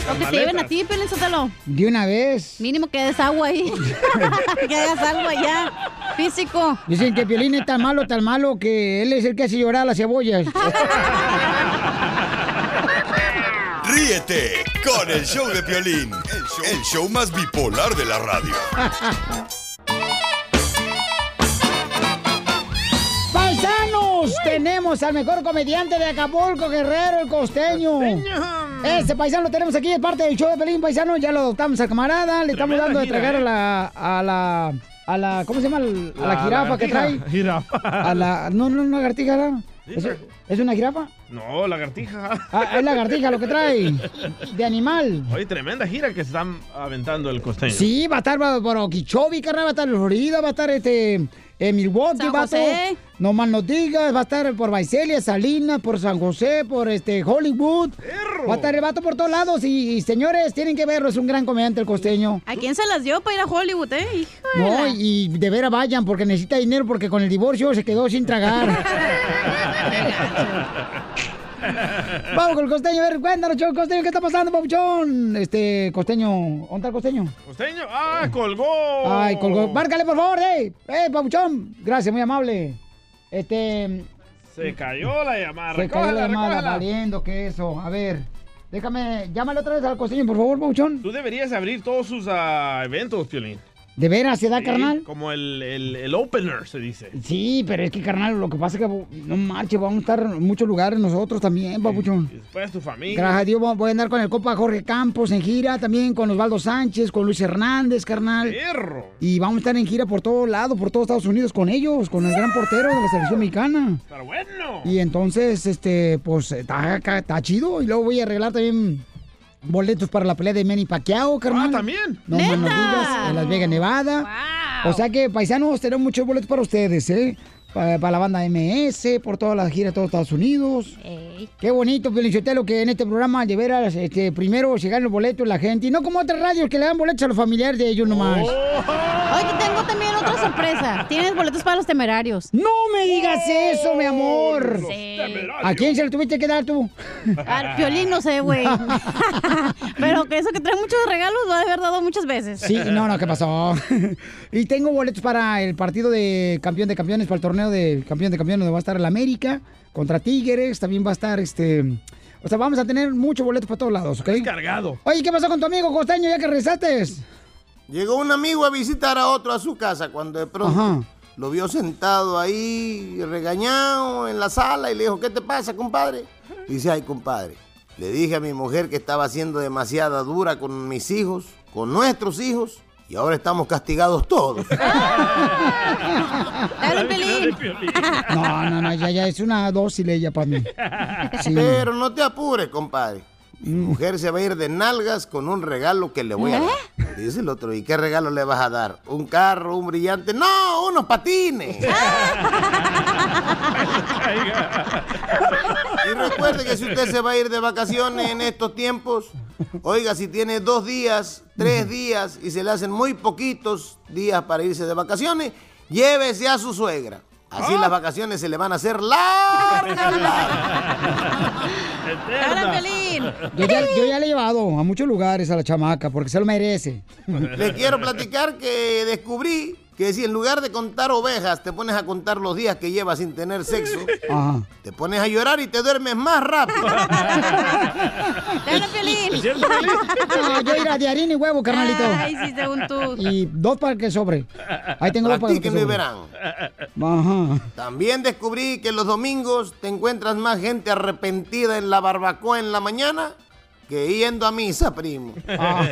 O que te lleven a ti, Pelín Sotelo. De una vez. Mínimo que des agua ahí. *laughs* que hagas algo allá. Físico. Dicen que Piolín es tan malo, tan malo, que él es el que hace llorar a las cebollas. *laughs* Ríete con el show de Piolín, el show, el show más bipolar de la radio. *laughs* ¡Paisanos! Tenemos al mejor comediante de Acapulco, Guerrero, el costeño. Este paisano lo tenemos aquí de parte del show de Pelín, paisano. Ya lo adoptamos al camarada. Le estamos dando de tragar ¿eh? a la, a la. A la. ¿Cómo se llama? A la, jirafa que trae. Jirafa. *laughs* A la. No, no, una lagartija, ¿no? ¿Es, es una jirafa? No, lagartija. Ah, es lagartija lo que trae. De animal. Oye, tremenda gira que se están aventando el costeño. Sí, va a estar por- Okeechobee, carnal, va a estar en Florida, va a estar este, en Milwaukee, San vato. José. No más no digas, va a estar por Vaiselia, Salinas, por San José, por este Hollywood. Va a estar el vato por todos lados y, y, señores, tienen que verlo, es un gran comediante el costeño. ¿A quién se las dio para ir a Hollywood, eh? Hijo de No, y de veras vayan porque necesita dinero porque con el divorcio se quedó sin tragar. *laughs* *laughs* Vamos con el costeño, a ver, cuéntanos, chon, costeño, ¿qué está pasando, papuchón? Este, costeño, ¿dónde está el costeño? Costeño, ah, colgó. Ay, colgó. Márcale, por favor, eh. Eh, papuchón. Gracias, muy amable. Este, Se cayó la llamada. se cayó la llamada, recógela. valiendo que eso. A ver, déjame, llámale otra vez al costeño, por favor, papuchón. Tú deberías abrir todos sus ah, eventos, Piolín. ¿De veras se da, Sí, carnal? Como el, el, el opener, se dice. Sí, pero es que, carnal, lo que pasa es que no marche, vamos a estar en muchos lugares nosotros también, papuchón. Después tu familia. Gracias a Dios voy a andar con el Copa Jorge Campos en gira, también con Osvaldo Sánchez, con Luis Hernández, carnal. Perro. Y vamos a estar en gira por todos lados, por todos Estados Unidos con ellos, con el gran portero de la selección mexicana. Pero bueno. Y entonces, este, pues, está chido. Y luego voy a arreglar también boletos para la pelea de Manny Pacquiao, carnal. Ah, ¿también? No en Las Vegas, Nevada. O sea que, paisanos, tenemos muchos boletos para ustedes, ¿eh? Para la banda MS, por toda la gira de todos Estados Unidos. Qué bonito, Felicitelo, que en este programa de veras, este, primero llegan los boletos la gente, y no como otras radios que le dan boletos a los familiares de ellos nomás. Oye, tengo también otra sorpresa. *laughs* Tienes boletos para los temerarios. ¡No me digas eso, mi amor! ¿A quién se lo tuviste que dar tú? *laughs* Al violín no sé, güey. *laughs* Pero que eso que trae muchos regalos lo ha de haber dado muchas veces. Sí, no, no, ¿qué pasó? y tengo boletos para el partido de campeón de campeones, para el torneo de campeón de campeones, donde va a estar el América contra Tigres. También va a estar este. O sea, vamos a tener muchos boletos para todos lados, ¿ok? Cargado. Oye, ¿qué pasó con tu amigo Costeño ya que regresaste? Llegó un amigo a visitar a otro a su casa cuando de pronto lo vio sentado ahí regañado en la sala y le dijo, ¿qué te pasa, compadre? dice, ay, compadre, le dije a mi mujer que estaba siendo demasiada dura con mis hijos, con nuestros hijos, y ahora estamos castigados todos. *laughs* No, no, no, ya, ya es una dócil ella para mí. *laughs* Sí. Pero no te apures, compadre. Mi mujer se va a ir de nalgas con un regalo que le voy a dar. Dice el otro, ¿y qué regalo le vas a dar? ¿Un carro, un brillante? No, unos patines. *laughs* y recuerde que si usted se va a ir de vacaciones en estos tiempos, oiga, si tiene dos días, tres días y se le hacen muy poquitos días para irse de vacaciones, llévese a su suegra. Así las vacaciones se le van a hacer largas, *laughs* Yo ya, yo ya le he llevado a muchos lugares a la chamaca porque se lo merece. Le quiero platicar que descubrí que si en lugar de contar ovejas te pones a contar los días que llevas sin tener sexo, te pones a llorar y te duermes más rápido. ¡Dale! No, yo iré de harina y huevo, carnalito. Ay, sí, según tú. Y dos para que sobre. Ahí tengo dos para que sobre. verán. Ajá. También descubrí que los domingos te encuentras más gente arrepentida en la barbacoa en la mañana que yendo a misa, primo. *laughs* Ah,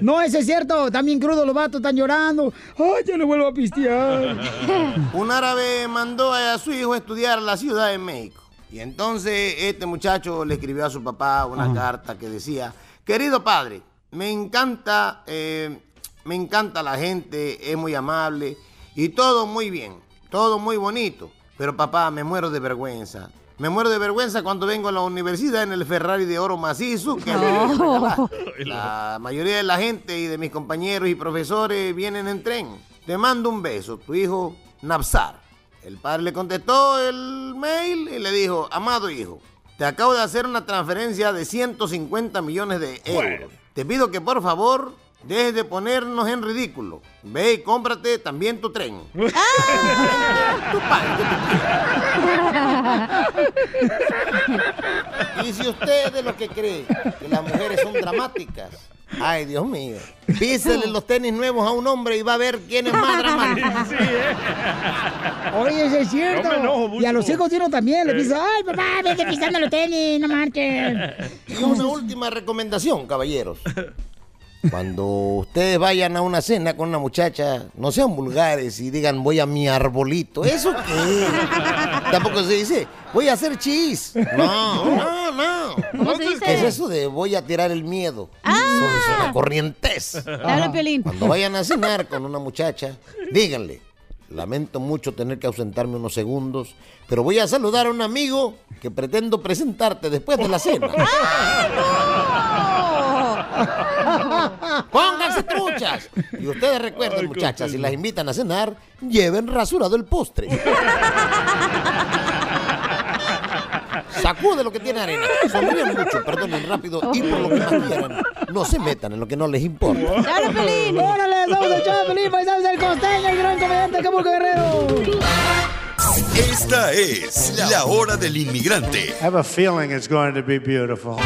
no, eso es cierto. También crudo los vatos están llorando. Ay, ya no vuelvo a pistear. *laughs* Un árabe mandó a su hijo a estudiar a la Ciudad de México. Y entonces este muchacho le escribió a su papá una carta que decía, querido padre, me encanta, eh, me encanta la gente, es muy amable y todo muy bien, todo muy bonito. Pero papá, me muero de vergüenza. Me muero de vergüenza cuando vengo a la universidad en el Ferrari de oro macizo que regalaste. *laughs* La mayoría de la gente y de mis compañeros y profesores vienen en tren. Te mando un beso, tu hijo Napsar. El padre le contestó el mail y le dijo, amado hijo, te acabo de hacer una transferencia de 150 millones de euros. Te pido que por favor dejes de ponernos en ridículo. Ve y cómprate también tu tren. Tu padre. Y si usted es de los que cree que las mujeres son dramáticas, ay Dios mío, písele los tenis nuevos a un hombre y va a ver quién es más dramático. Oye, eso es cierto. Y a los hijos uno también. Le Eh. dice, ay, papá, vete pisando los tenis, no marches. Y una última recomendación, caballeros. Cuando ustedes vayan a una cena con una muchacha, no sean vulgares y digan voy a mi arbolito. ¿Eso qué? Tampoco se dice voy a hacer chis. No, no, no. ¿Cómo se dice? ¿Qué es eso de voy a tirar el miedo? Dale, Piolín. Cuando vayan a cenar con una muchacha, díganle. Lamento mucho tener que ausentarme unos segundos, pero voy a saludar a un amigo que pretendo presentarte después de la cena. Pónganse truchas. Y ustedes recuerden, muchachas, si las invitan a cenar, lleven rasurado el postre. Sacude lo que tiene arena. Sonríen mucho, perdonen rápido y por lo que más quieran, no se metan en lo que no les importa. ¡Dale, Pelín! ¡Órale, somos el show de Pelín, paisanos del costeño, el gran comediante Acapulco Guerrero! Esta es la hora del inmigrante. I have a feeling it's going to be beautiful.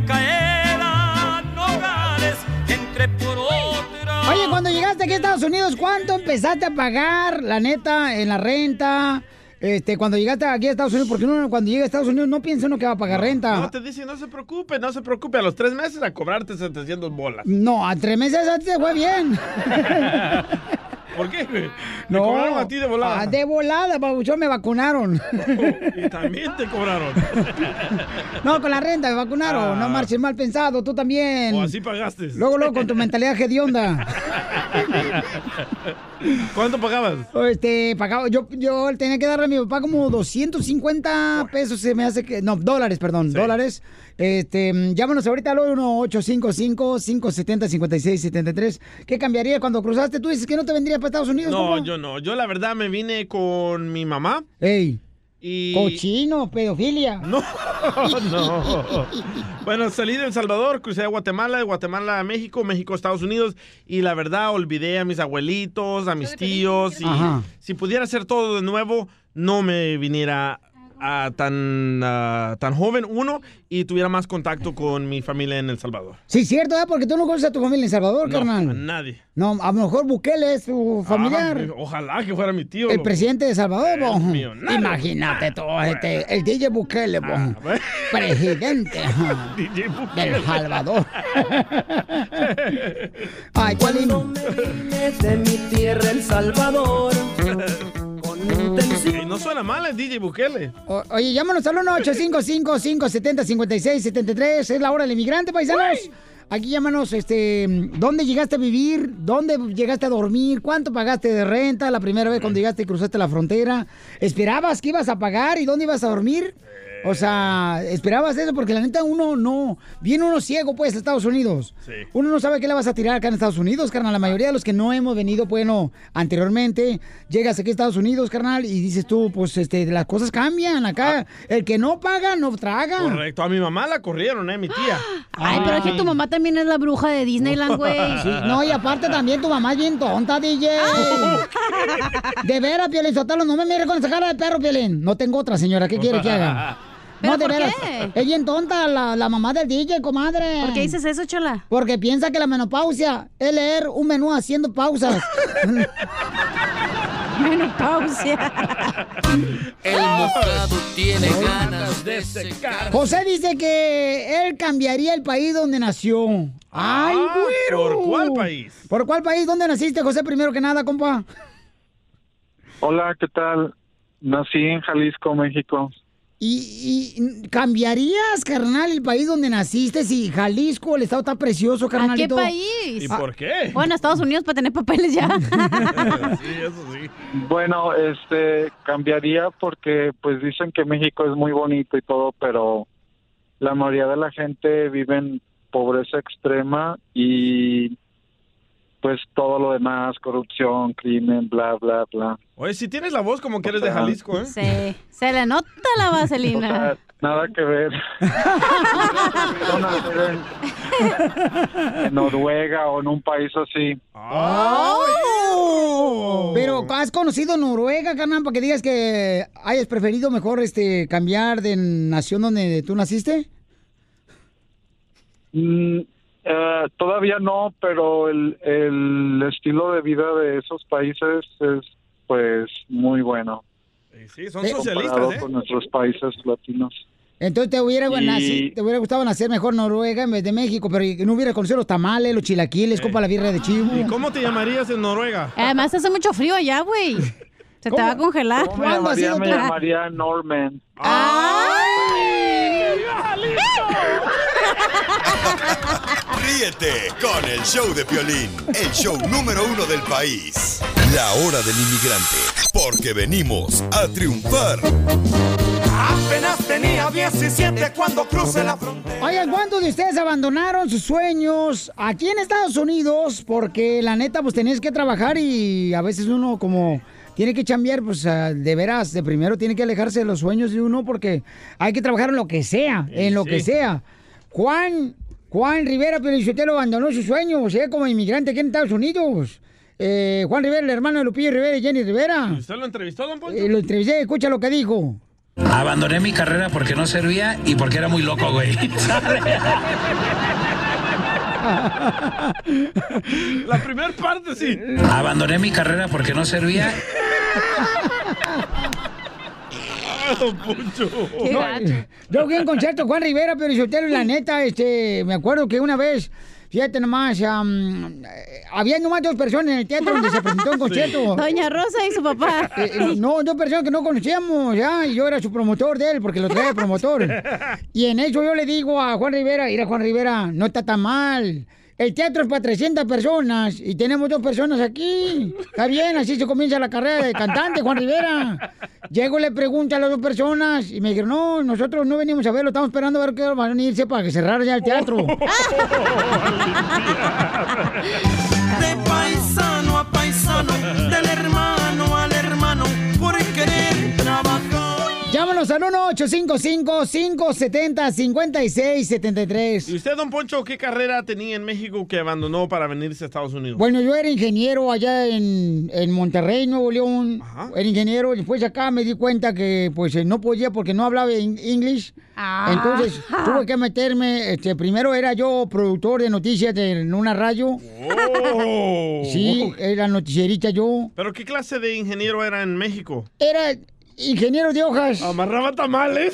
Y fui a caer a Nogales. Entré por otra. Oye, cuando llegaste aquí a Estados Unidos, ¿cuánto empezaste a pagar, la neta, en la renta? Este, cuando llegaste aquí a Estados Unidos, porque uno cuando llega a Estados Unidos no piensa uno que va a pagar renta. No, te dicen, no se preocupe, no se preocupe. A los tres meses a cobrarte 700 bolas. No, a tres meses antes te fue bien. *laughs* ¿Por qué? Me No. cobraron a ti de volada. Ah, de volada, babuchón, me vacunaron. Y también te cobraron. *laughs* No, con la renta me vacunaron. Ah. No marches mal pensado, tú también. O así pagaste. Luego, luego, con tu mentalidad hedionda. *laughs* ¿Cuánto pagabas? O, Este, pagaba, yo, yo tenía que darle a mi papá como 250 pesos, se me hace que, no, dólares, perdón, dólares. Este, llámanos ahorita al 1-855-570-5673. ¿Qué cambiaría cuando cruzaste? Tú dices que no te vendrías para Estados Unidos, No, compa? yo no. Yo la verdad me vine con mi mamá. Ey. Y... Cochino, pedofilia. No, *laughs* no. Bueno, salí de El Salvador, crucé a Guatemala, de Guatemala a México, México a Estados Unidos y la verdad olvidé a mis abuelitos, a mis tíos y Ajá. si pudiera hacer todo de nuevo, no me viniera a tan, ah, tan joven, uno, y tuviera más contacto con mi familia en El Salvador. Sí, cierto, ¿eh? porque tú no conoces a tu familia en El Salvador, No, a carnal. nadie. No, a lo mejor Bukele es tu familiar. Ah, ojalá que fuera mi tío. el presidente de Salvador, bo. millonario. Imagínate todo, este, el DJ Bukele, bo. bueno. presidente *laughs* DJ Bukele. del Salvador. *laughs* Ay, Piolín. de mi tierra, El Salvador. *laughs* Y no suena mal el DJ Bukele. O- Oye, llámanos al 1-855-570-5673. Es la hora del inmigrante, paisanos. Aquí llámanos, este, ¿dónde llegaste a vivir? ¿Dónde llegaste a dormir? ¿Cuánto pagaste de renta la primera vez cuando llegaste y cruzaste la frontera? ¿Esperabas que ibas a pagar y dónde ibas a dormir? O sea, ¿esperabas eso? Porque la neta uno no... Viene uno ciego, pues, a Estados Unidos. Sí. Uno no sabe qué le vas a tirar acá en Estados Unidos, carnal. La mayoría de los que no hemos venido, bueno, anteriormente, llegas aquí a Estados Unidos, carnal, y dices tú, pues, este, las cosas cambian acá. El que no paga, no traga. Correcto. A mi mamá la corrieron, ¿eh? Mi tía. *gasps* Ay, pero es que tu mamá también es la bruja de Disneyland, güey. *laughs* Sí, no, y aparte también tu mamá es bien tonta, DJ. De veras, Piolín Sotelo, no me mire con esa cara de perro, Piolín. No tengo otra, señora, ¿qué quiere que haga? *laughs* ¿Pero no, de por veras. qué? Es bien tonta la, la mamá del DJ, comadre. ¿Por qué dices eso, chola? Porque piensa que la menopausia es leer un menú haciendo pausas. *laughs* *laughs* menopausia. El mojado tiene ganas de secar. José dice que él cambiaría el país donde nació. ¡Ay, güero! ¿por cuál país? ¿Por cuál país? ¿Dónde naciste, José, primero que nada, compa? Hola, ¿qué tal? Nací en Jalisco, México. ¿Y, y cambiarías, carnal, el país donde naciste si Jalisco, el estado está precioso, ¿A qué país? ¿Y por qué? Bueno, Estados Unidos para tener papeles ya. *laughs* sí, eso sí. Bueno, este, cambiaría porque pues dicen que México es muy bonito y todo, pero la mayoría de la gente vive en pobreza extrema y pues todo lo demás, corrupción, crimen, bla, bla, bla. Oye, si tienes la voz como que eres de Jalisco, ¿eh? Sí, se le nota la O vaselina. sea, nada que ver. *laughs* En Noruega o en un país así. ¡Oh! Pero has conocido Noruega, carnal, para que digas que hayas preferido mejor este cambiar de nación donde tú naciste. Mm, eh, todavía no, pero el, el estilo de vida de esos países es pues muy bueno. Sí, son Eh, socialistas, comparado ¿eh? con nuestros países latinos. Entonces te hubiera, Y- te hubiera gustado nacer mejor Noruega en vez de México, pero no hubiera conocido los tamales, los chilaquiles, copa la birra de chivo. ¿Y cómo te llamarías en Noruega? Además hace mucho frío allá, güey. Se te va a congelar. ¿Cómo me llamaría? Me llamaría Norman. Ríete con el show de Piolín, el show número uno del país. La hora del inmigrante, porque venimos a triunfar. Apenas tenía 17 cuando crucé la frontera. Oigan, ¿cuántos de ustedes abandonaron sus sueños aquí en Estados Unidos? Porque la neta, pues tenías que trabajar y a veces uno como tiene que chambear, pues ah, de veras, de primero tiene que alejarse de los sueños de uno porque hay que trabajar en lo que sea, en lo sí. que sea. Juan, Juan Rivera Pelichotelo abandonó sus sueños, ¿eh? Como inmigrante aquí en Estados Unidos. Eh, Juan Rivera, el hermano de Lupillo Rivera y Jenny Rivera. ¿Usted lo entrevistó, don Poncho? Eh, lo entrevisté, escucha lo que dijo. Abandoné mi carrera porque no servía y porque era muy loco, güey. *laughs* La primera parte, sí. Abandoné mi carrera porque no servía *laughs* Don Poncho. No, yo fui a un concierto Juan Rivera, pero yo la neta, este, me acuerdo que una vez, fíjate nomás, eh, había nomás dos personas en el teatro donde se presentó un concierto. Doña Rosa y su papá. Eh, eh, *laughs* no, dos personas que no conocíamos, ya, y yo era su promotor de él, porque lo traía de promotor. *laughs* Y en eso yo le digo a Juan Rivera, mira Juan Rivera, no está tan mal. El teatro es para 300 personas y tenemos dos personas aquí. Está bien, así se comienza la carrera de cantante, Juan Rivera. Llego y le pregunto a las dos personas y me dijeron, no, nosotros no venimos a verlo, estamos esperando a ver qué van a irse para que cerrara ya el teatro. *laughs* Llámanos al 1-855-570-5673. ¿Y usted, don Poncho, qué carrera tenía en México que abandonó para venirse a Estados Unidos? Bueno, yo era ingeniero allá en, en Monterrey, Nuevo León. Era ingeniero. Después acá me di cuenta que pues eh, no podía porque no hablaba in- English. Ah. Entonces *laughs* tuve que meterme. Este, primero era yo productor de noticias de- en una radio. Oh. Sí, era noticierita yo. ¿Pero qué clase de ingeniero era en México? Era ingeniero de hojas. ¿Amarraba tamales?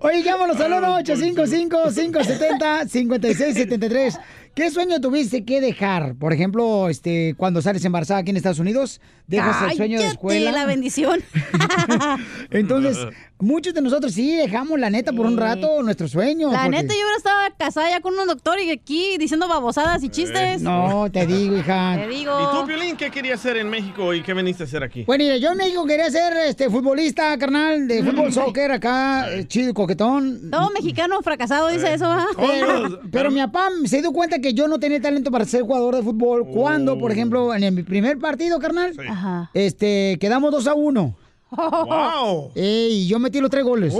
Oye, llámanos al 1-855-570-5673. ¿Qué sueño tuviste que dejar? Por ejemplo, este, cuando sales embarazada aquí en Estados Unidos, dejas el sueño de escuela. la bendición. *laughs* Entonces, muchos de nosotros sí dejamos la neta por un rato nuestro sueño. La porque- neta, yo hubiera estado casada ya con un doctor y aquí diciendo babosadas y chistes. No, te digo, hija. Te digo. ¿Y tú, Piolín, qué querías hacer en México y qué veniste a hacer aquí? Bueno, mira, yo en México quería ser este, futbolista, carnal, de fútbol, soccer, acá, eh, chido, coquetón. Todo mexicano fracasado dice eso, ¿ah? Pero, pero mi papá se dio cuenta que yo no tenía talento para ser jugador de fútbol. Cuando, por ejemplo, en el primer partido, carnal, Ajá. este, quedamos 2 a 1. ¡Wow! y yo metí los tres goles.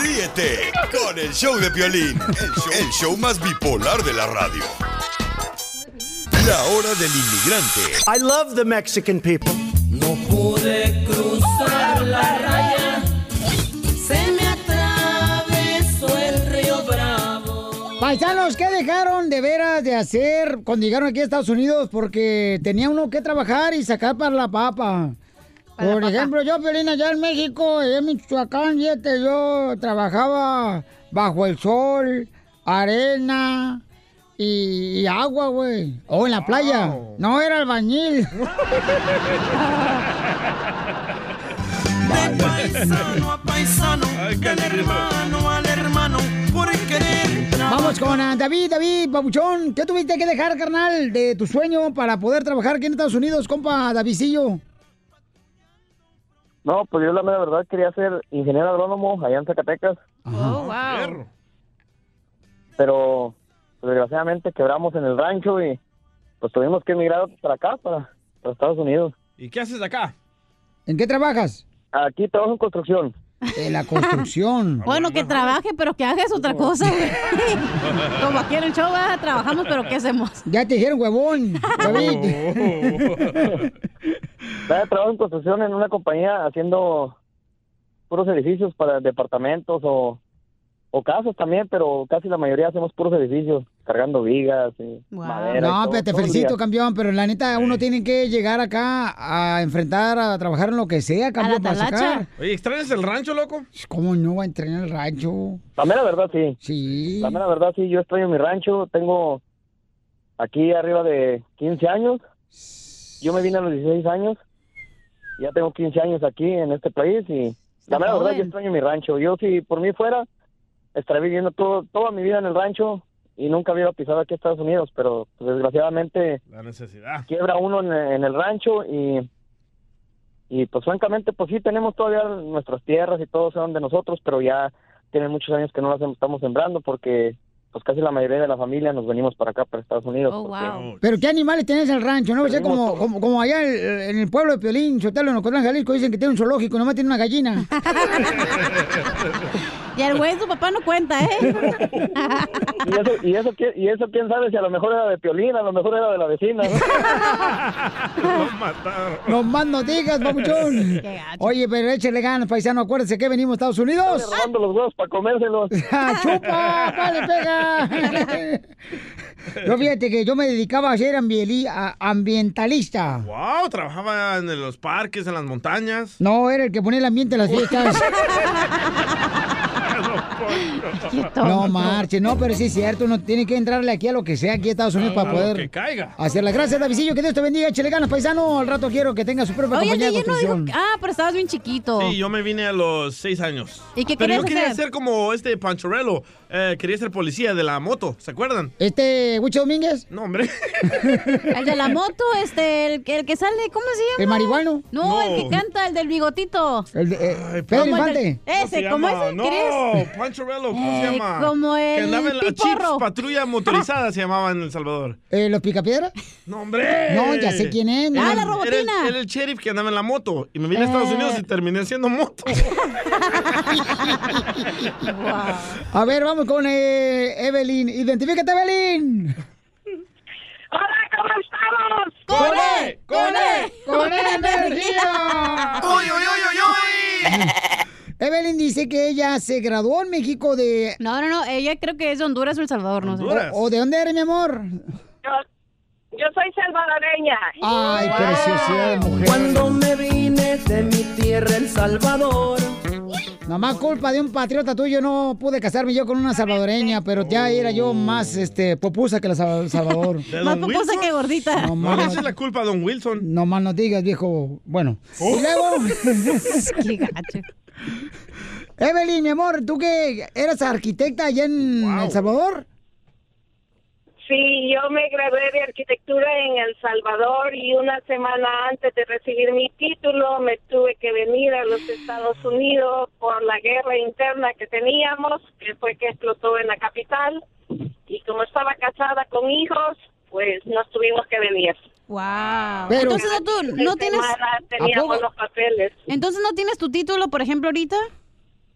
Ríete con el show de Piolín, el show, el show más bipolar de la radio. La hora del inmigrante. I love the Mexican people. No pude cruzar la raya, Paisanos, ¿qué dejaron de veras de hacer cuando llegaron aquí a Estados Unidos? Porque tenía uno que trabajar y sacar para la papa. Para la Por papa. ejemplo, yo, Piolín, allá en México, en Michoacán, fíjate, yo trabajaba bajo el sol, arena y, y agua, güey. O en la playa. No, era albañil. *laughs* De paisano a paisano, del hermano. Vamos con David, David, Pabuchón. ¿Qué tuviste que dejar, carnal, de tu sueño para poder trabajar aquí en Estados Unidos, compa Davidcillo? No, pues yo la mera verdad quería ser ingeniero agrónomo allá en Zacatecas, Oh, wow. pero pues, desgraciadamente quebramos en el rancho y pues tuvimos que emigrar para acá, para, para Estados Unidos. ¿Y qué haces acá? ¿En qué trabajas? Aquí trabajo en construcción. En la construcción. *laughs* Bueno, que trabaje, pero que hagas otra cosa, güey. *laughs* Como aquí en el show, ¿verdad? trabajamos, pero ¿qué hacemos? Ya te dijeron huevón, *laughs* David. Nada, trabajo en construcción en una compañía haciendo puros edificios para departamentos o, o casas también, pero casi la mayoría hacemos puros edificios, cargando vigas y madera. y No, todo- pero te felicito, campeón, pero la neta, uno tiene que llegar acá a enfrentar, a trabajar en lo que sea, campeón, para sacar. Oye, ¿extrañas el rancho, loco? ¿Cómo no va a entrenar el rancho? La mera verdad, sí. Sí. La mera verdad, sí. Yo estoy en mi rancho. Tengo aquí arriba de 15 años. Yo me vine a los 16 años. Ya tengo 15 años aquí en este país y la mera verdad, yo extraño mi rancho. Yo, si por mí fuera, estaría viviendo todo, toda mi vida en el rancho y nunca hubiera pisado aquí a Estados Unidos, pero pues, desgraciadamente La necesidad. quiebra uno en, en el rancho y y pues francamente pues sí tenemos todavía nuestras tierras y todo son de nosotros pero ya tienen muchos años que no las estamos sembrando porque pues casi la mayoría de la familia nos venimos para acá para Estados Unidos porque- Pero ¿qué animales tenés en el rancho? ¿No? O sea, como, como, como allá en en el pueblo de Piolín, Sotelo, en Ocotlán, Jalisco, dicen que tiene un zoológico, nomás tiene una gallina. *laughs* Y el güey, su papá no cuenta, ¿eh? y eso y eso y eso quién sabe si a lo mejor era de Piolín a lo mejor era de la vecina No *laughs* más no digas, papuchón. Oye, pero échale ganas, paisano. Acuérdense que venimos a Estados Unidos. robando los huevos para comérselos *laughs* ¡Chupa! ¡Vale, pega! *laughs* Yo fíjate que yo me dedicaba a ser ambientalista. Wow, trabajaba en los parques, en las montañas. No, era el que ponía el ambiente en las fiestas. *laughs* *laughs* No marche, no, pero sí es cierto, uno tiene que entrarle aquí a lo que sea aquí a Estados Unidos para poder que caiga. hacerla. Gracias, Davidillo, que Dios te bendiga, échale ganas, paisano. Al rato quiero que tenga su propia Oye, compañía de no dijo... Ah, pero estabas bien chiquito. Sí, yo me vine a los seis años. ¿Y qué Pero yo quería hacer? ser como este Pancharello. Eh, quería ser policía de la moto, ¿se acuerdan? ¿Este Huicho Domínguez? No, hombre. *laughs* El de la moto, este, el, que- el que sale, ¿cómo se llama? ¿El marihuano? No, el que canta, el del bigotito. El de, eh, Pedro ¿Cómo el del- Infante. Ese, ¿cómo ese? No, ¿Quieres? ¿Cómo Eh, se llama? como Que el andaba en la Chips, patrulla motorizada se llamaba en El Salvador. Eh, ¿Los Picapiedra? No, hombre. No, ya sé quién es. Ah, la robotina. Era el, era el sheriff que andaba en la moto. Y me vine a Estados Eh. Unidos y terminé haciendo moto. *laughs* A ver, vamos con eh, Evelyn. Identifícate, Evelyn. Hola, ¿cómo estamos? ¡Con E! ¡Con E! ¡Con E energía! ¡Uy, uy, uy, dice que ella se graduó en México de... No, no, no, ella creo que es de Honduras o El Salvador, no sé. ¿O, o de dónde eres, mi amor? Yo, yo soy salvadoreña. Ay, preciosidad de mujer. Cuando me vine de mi tierra, El Salvador. Nomás culpa de un patriota tuyo no pude casarme yo con una salvadoreña, pero ya era yo más este popusa que la Sal- Salvador. *laughs* ¿De Más Don popusa Wilson? que gordita. No, No eches la culpa a Don Wilson. no más no digas, viejo. Bueno. Y luego... *laughs* Qué gacho. Evelyn, mi amor, ¿tú que eras arquitecta allá en El Salvador? Sí, yo me gradué de arquitectura en El Salvador y una semana antes de recibir mi título me tuve que venir a los Estados Unidos por la guerra interna que teníamos, que fue que explotó en la capital. Y como estaba casada con hijos, pues nos tuvimos que venir. Wow. Pero- Entonces no, tú, no tienes... teníamos poco? los papeles. Entonces no tienes tu título, por ejemplo, ahorita.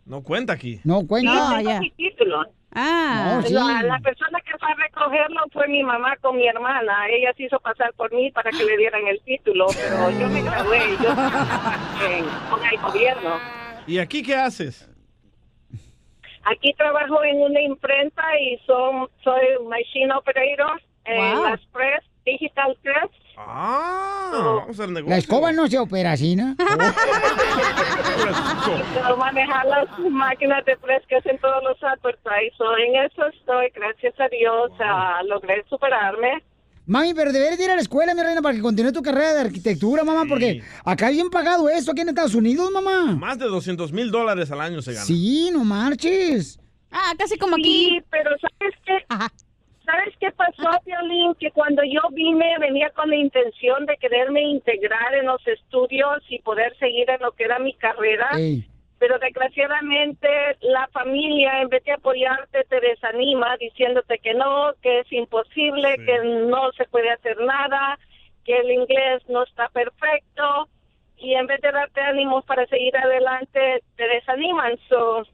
No cuenta aquí. No cuenta. No, No, tengo ya. mi título. Ah. No, sí. La, la persona que fue a recogerlo fue mi mamá con mi hermana. Ella se hizo pasar por mí para que le dieran el título, pero yo me gradué yo en- con el gobierno. ¿Y aquí qué haces? Aquí trabajo en una imprenta y son, soy machine operator en Wow. las press, digital press. Ah, vamos a hacer negocio. La escoba no se opera así, ¿no? *laughs* Puedo manejar las máquinas de press que hacen todos los advertisers. En eso estoy, gracias a Dios, ah, logré superarme. Mami, pero deberías ir a la escuela, mi reina, para que continúe tu carrera de arquitectura, mamá, porque acá hay bien pagado eso, aquí en Estados Unidos, mamá. Más de 200 mil dólares al año se gana. Sí, no marches. Ah, casi como Sí, aquí. pero ¿sabes qué? ¿Sabes qué pasó, Violín? Que cuando yo vine, venía con la intención de quererme integrar en los estudios y poder seguir en lo que era mi carrera. Ey. Pero desgraciadamente la familia, en vez de apoyarte, te desanima diciéndote que no, que es imposible, que no se puede hacer nada, que el inglés no está perfecto. Y en vez de darte ánimos para seguir adelante, te desaniman. So,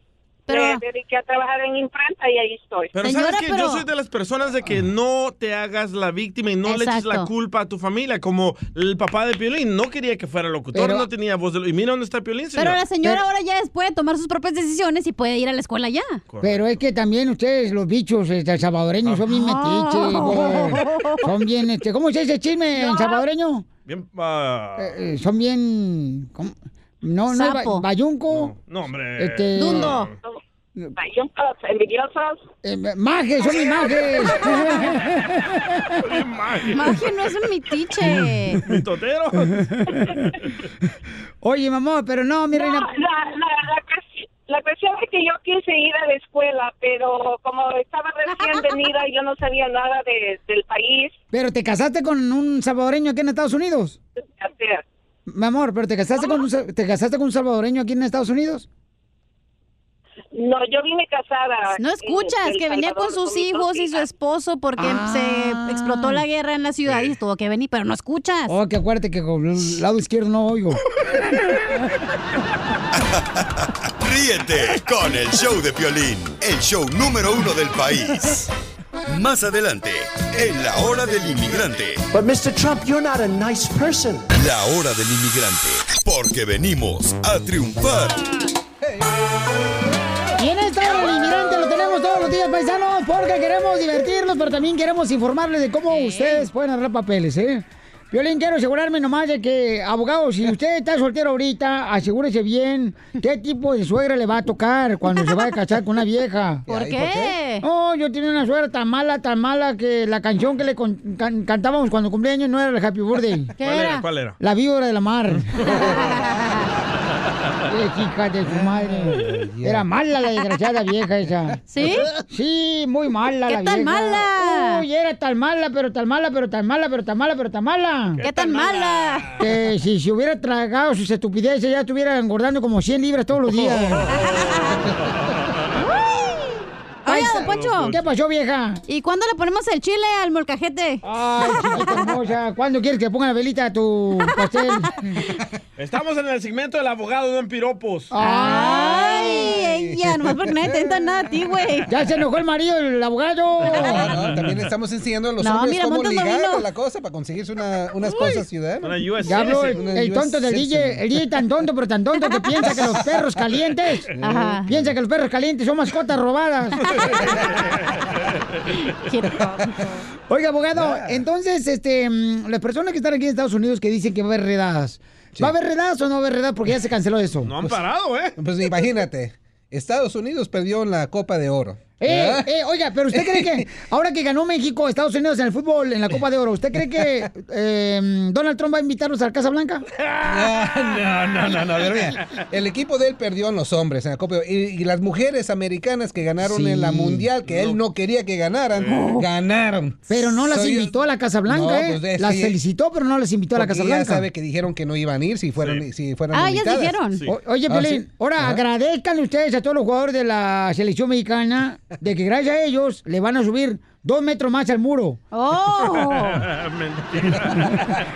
Pero- me dediqué a trabajar en imprenta y ahí estoy. Pero Señora, sabes que pero- yo soy de las personas de que no te hagas la víctima y no le eches la Exacto. culpa a tu familia, como el papá de Piolín no quería que fuera locutor, Pero- no tenía voz de... Y mira dónde está Piolín, señor. Pero la señora Pero- ahora ya puede tomar sus propias decisiones y puede ir a la escuela ya. Pero es que también ustedes, los bichos este, salvadoreños, son bien metiches, güey. *laughs* Son bien, este, ¿cómo se dice chisme en salvadoreño? Bien, ah, Eh, eh, son bien, ¿cómo? No, no, bayunco. no, hombre. Este, Dundo. Bayuncos, envidiosos. eh, majes, son mis majes. Bien magia. Magia no es un mitiche. *laughs* Mi totero. Oye, mamá, pero no, mi No, reina. la, la, la, la cuestión es que yo quise ir a la escuela, pero como estaba recién *laughs* venida, yo no sabía nada de, del país. Pero te casaste con un salvadoreño aquí en Estados Unidos. hacer. Mi amor, pero te casaste con un, te casaste con un salvadoreño aquí en Estados Unidos. No, yo vine casada. No escuchas, en El que venía con sus hijos y su esposo porque Ah. se explotó la guerra en la ciudad y tuvo que venir, pero no escuchas. Oh, que acuérdate que con el lado izquierdo no oigo. *laughs* Ríete con el show de Piolín, el show número uno del país. Más adelante, en la hora del inmigrante, But Mr. Trump, you're not a nice person. la hora del inmigrante, porque venimos a triunfar. Y en esta hora el inmigrante lo tenemos todos los días, paisanos, porque queremos divertirnos, pero también queremos informarles de cómo ustedes pueden arreglar papeles, ¿eh? Violín, quiero asegurarme nomás de que, abogado, si *laughs* usted está soltero ahorita, asegúrese bien qué tipo de suegra le va a tocar cuando se va a casar con una vieja. *laughs* ¿Por Ay, ¿por qué? qué? No, yo tenía una suegra tan mala, tan mala, que la canción que le con- can- cantábamos cuando cumplía años no era el Happy Birthday. ¿Cuál era? ¿Cuál era? La víbora de la mar. *laughs* Qué hija de su madre. Era mala la desgraciada vieja esa. ¿Sí? Sí, muy mala ¿Qué la tan vieja. mala? Uy, era tan mala, pero tan mala, pero tan mala, pero tan mala, pero tan mala. ¿Qué tan mala? Que si se hubiera tragado sus estupideces ya estuviera engordando como 100 libras todos los días. *laughs* Oye, don Poncho. ¿Qué pasó, vieja? ¿Y cuándo le ponemos el chile al molcajete? Ay, hermosa. ¿Cuándo quieres que ponga la velita a tu pastel? *laughs* Estamos en el segmento del abogado, no en piropos. Ay, ella, nomás porque nadie te entra nada a ti, güey. Ya se enojó el marido, el abogado. *laughs* No, no, también estamos enseñando a los No, hombres mira, cómo ligar domino. a la cosa para conseguirse una, una esposa ciudadana. Una US Ya habló el, Una el US tonto del. DJ, el DJ tan tonto, pero tan tonto que piensa que los perros calientes, *laughs* Ajá. piensa que los perros calientes son mascotas robadas. *laughs* Qué tonto. Oiga, abogado, entonces, este, mm, las personas que están aquí en Estados Unidos que dicen que va a haber redadas, ¿va a haber redadas o no va a haber redadas? Porque ya se canceló eso. No han parado, ¿eh? Pues imagínate, Estados Unidos perdió la Copa de Oro. Eh, ¿verdad? eh, oiga, pero usted cree que *laughs* ahora que ganó México, Estados Unidos en el fútbol, en la Copa de Oro, ¿usted cree que eh, Donald Trump va a invitarnos a la Casa Blanca? *laughs* No, no, no, no, pero mira, el equipo de él perdió en los hombres en la Copa y, y las mujeres americanas que ganaron Sí. en la mundial que él no quería que ganaran, ganaron. Pero no las Soy- invitó a la Casa Blanca, No, ¿eh? pues, es las que- felicitó, pero no las invitó a la Casa ya Blanca. sabe que dijeron que no iban a ir si fueron, si fueran Ah, ellas invitadas. dijeron. Sí. O- oye, Ah, Piolín, ¿sí? ahora Ajá. agradezcanle ustedes a todos los jugadores de la selección mexicana de que gracias a ellos le van a subir dos metros más al muro. ¡Oh! *laughs* Mentira.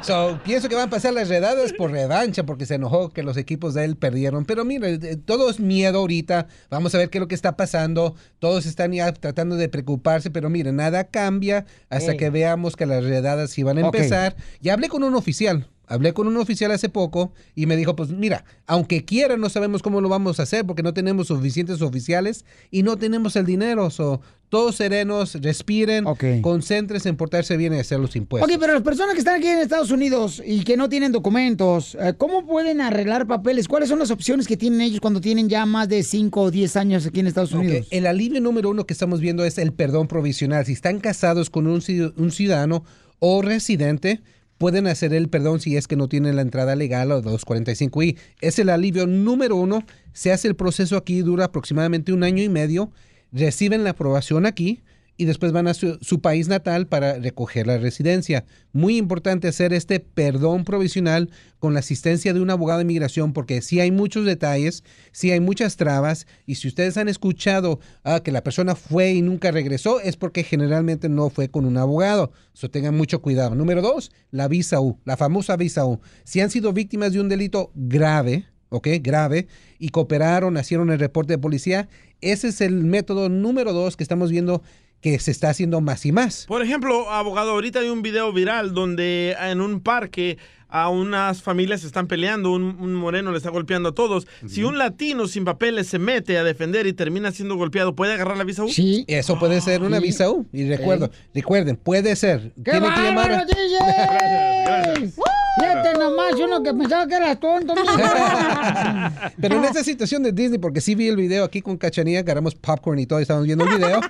So, pienso que van a pasar las redadas por revancha porque se enojó que los equipos de él perdieron. Pero mira, eh, todo es miedo ahorita. Vamos a ver qué es lo que está pasando. Todos están ya tratando de preocuparse, pero mira, nada cambia hasta que veamos que las redadas van a empezar. Ya hablé con un oficial. Hablé con un oficial hace poco y me dijo, pues mira, aunque quiera, no sabemos cómo lo vamos a hacer porque no tenemos suficientes oficiales y no tenemos el dinero. So, todos serenos, respiren, Ok. concéntrense en portarse bien y hacer los impuestos. Ok, pero las personas que están aquí en Estados Unidos y que no tienen documentos, eh, ¿cómo pueden arreglar papeles? ¿Cuáles son las opciones que tienen ellos cuando tienen ya más de 5 o 10 años aquí en Estados Unidos? El alivio número uno que estamos viendo es el perdón provisional. Si están casados con un, un ciudadano o residente, pueden hacer el perdón si es que no tienen la entrada legal o 245i. Es el alivio número uno. Se hace el proceso aquí, dura aproximadamente un año y medio. Reciben la aprobación aquí y después van a su, país natal para recoger la residencia. Muy importante hacer este perdón provisional con la asistencia de un abogado de inmigración porque si hay muchos detalles, si hay muchas trabas y si ustedes han escuchado ah, que la persona fue y nunca regresó es porque generalmente no fue con un abogado. So tengan mucho cuidado. Número dos, la visa U, la famosa visa U. Si han sido víctimas de un delito grave, ¿ok? Grave, y cooperaron, hicieron el reporte de policía, ese es el método número dos que estamos viendo que se está haciendo más y más. Por ejemplo, abogado, ahorita hay un video viral donde en un parque a unas familias se están peleando, un, un moreno le está golpeando a todos. Si un latino sin papeles se mete a defender y termina siendo golpeado, ¿puede agarrar la visa U? Sí. Eso puede ser una Sí. visa U. Y recuerdo, recuerden, puede ser. ¡Qué que llamar. *laughs* DJ! Fíjate nomás, uno que pensaba que eras tonto. *laughs* Pero en esta situación de Disney, porque sí vi el video aquí con Cachanía, agarramos popcorn y todo, y estábamos viendo el video.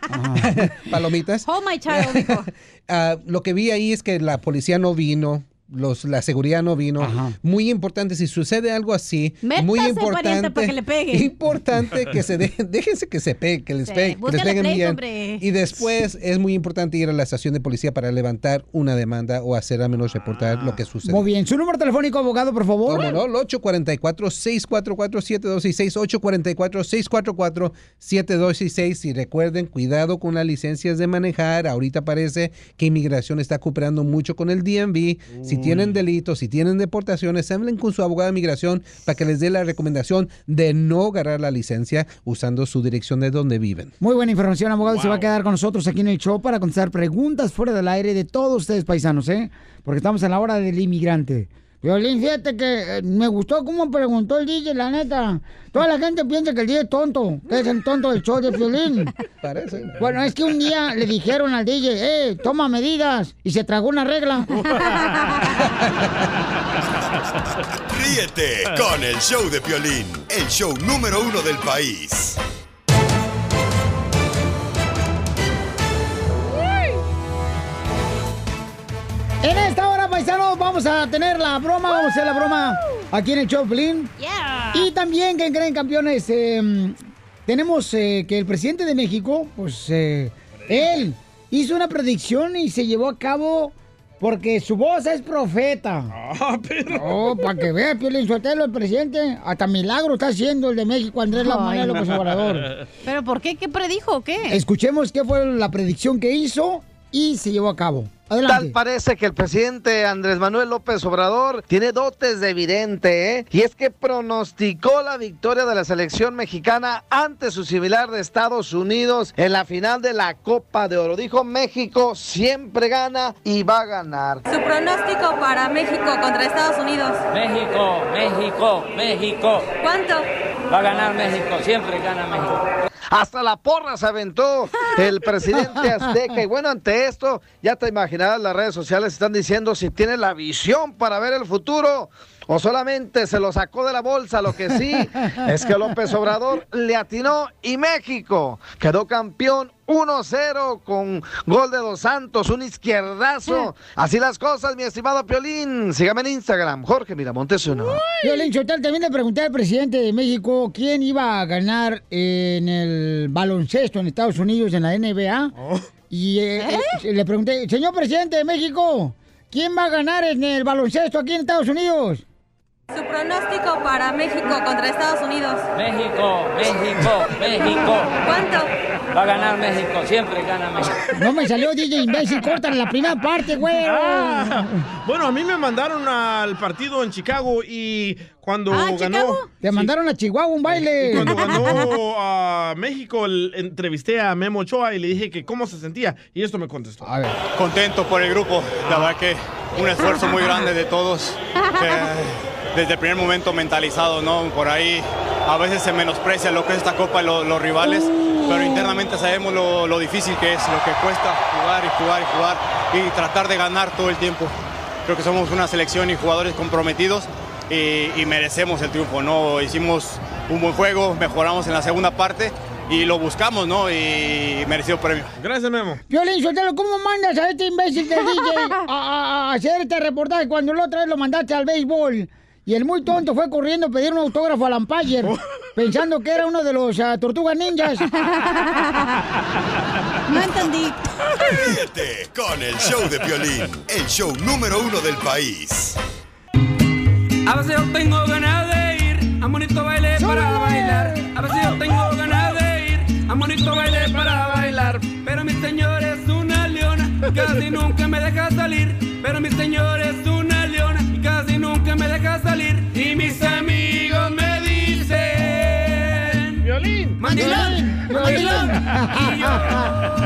*laughs* Palomitas. Hold my child. *laughs* Ah, lo que vi ahí es que la policía no vino. Los, la seguridad no vino. Muy importante, si sucede algo así, Métase, muy importante. para que le pegue. *laughs* Importante que se dejen, *laughs* déjense que se pegue, que les, Sí, pegue, que les búscale peguen pleito, bien. hombre. Y después es muy importante ir a la estación de policía para levantar una demanda o hacer al menos reportar lo que sucede. Muy bien. ¿Su número telefónico, abogado, por favor? ¿Cómo no? El 844-644-7266, 844-644-7266. Y recuerden, cuidado con las licencias de manejar. Ahorita parece que inmigración está cooperando mucho con el DMV. Si tienen delitos, si tienen deportaciones, hablen con su abogado de migración para que les dé la recomendación de no agarrar la licencia usando su dirección de donde viven. Muy buena información, abogado. Se va a quedar con nosotros aquí en el show para contestar preguntas fuera del aire de todos ustedes, paisanos, ¿eh? Porque estamos en la hora del inmigrante. Violín, fíjate que eh, me gustó cómo preguntó el DJ, la neta. Toda la gente piensa que el DJ es tonto, que es el tonto del show de violín. *laughs* Parece. Bueno, es que un día le dijeron al DJ, eh, toma medidas, y se tragó una regla. *laughs* Ríete con el show de Piolín, el show número uno del país. En esta hora, paisanos, vamos a tener la broma, vamos a hacer la broma aquí en el show, Piolín. Y también, ¿qué creen, campeones? Eh, tenemos eh, que el presidente de México, pues, eh, él hizo una predicción y se llevó a cabo porque su voz es profeta. Ah, pero... Oh, para que vea, Piolín Sotelo, el presidente. Hasta milagro está haciendo el de México, Andrés no. López Obrador. ¿Pero por qué? ¿Qué predijo qué? Escuchemos qué fue la predicción que hizo y se llevó a cabo. Adelante. Tal parece que el presidente Andrés Manuel López Obrador tiene dotes de vidente, ¿eh? Y es que pronosticó la victoria de la selección mexicana ante su similar de Estados Unidos en la final de la Copa de Oro. Dijo México siempre gana y va a ganar. Su pronóstico para México contra Estados Unidos. México, México, México. ¿Cuánto? Va a ganar México, siempre gana México. Hasta la porra se aventó el *laughs* presidente azteca. Y bueno, ante esto, ya te imaginarás, las redes sociales están diciendo si tiene la visión para ver el futuro o solamente se lo sacó de la bolsa. Lo que sí *laughs* es que López Obrador le atinó y México quedó campeón 1-0 con gol de Dos Santos, un izquierdazo. Así las cosas, mi estimado Piolín. Sígame en Instagram, Jorge Miramontes uno. Violín Chotal, también le pregunté al presidente de México quién iba a ganar en el baloncesto en Estados Unidos, en la NBA. Y eh, eh, le pregunté, señor presidente de México, ¿quién va a ganar en el baloncesto aquí en Estados Unidos? Su pronóstico para México contra Estados Unidos. México, México, México. ¿Cuánto? Va a ganar México, siempre gana México. No me salió DJ imbécil, corta la primera parte, güey. Ah, bueno, a mí me mandaron al partido en Chicago y cuando Ah, ganó... Chicago. Te mandaron a Chihuahua un baile. Y cuando ganó a México, el- entrevisté a Memo Ochoa y le dije que cómo se sentía y esto me contestó. Contento por el grupo, la verdad que un esfuerzo muy grande de todos. *laughs* eh, desde el primer momento mentalizado, ¿no? Por ahí a veces se menosprecia lo que es esta copa y lo- los rivales, pero internamente sabemos lo, lo difícil que es, lo que cuesta jugar y jugar y jugar y tratar de ganar todo el tiempo. Creo que somos una selección y jugadores comprometidos y, y merecemos el triunfo, ¿no? Hicimos un buen juego, mejoramos en la segunda parte y lo buscamos, ¿no? Y merecido premio. Gracias, Memo. Violín Sotelo, ¿cómo mandas a este imbécil de DJ a, a- a hacer este reportaje cuando la otra vez lo mandaste al béisbol? Y el muy tonto fue corriendo a pedir un autógrafo al umpire, pensando que era uno de los ah, tortugas ninjas. *laughs* No entendí. Ríete con el show de Piolín, el show número uno del país. A veces yo tengo ganas de ir a bonito baile para bailar. A veces yo tengo ganas de ir a bonito baile para bailar. Pero mi señor es una leona casi nunca me deja salir. Pero mi señor es *laughs* Y yo.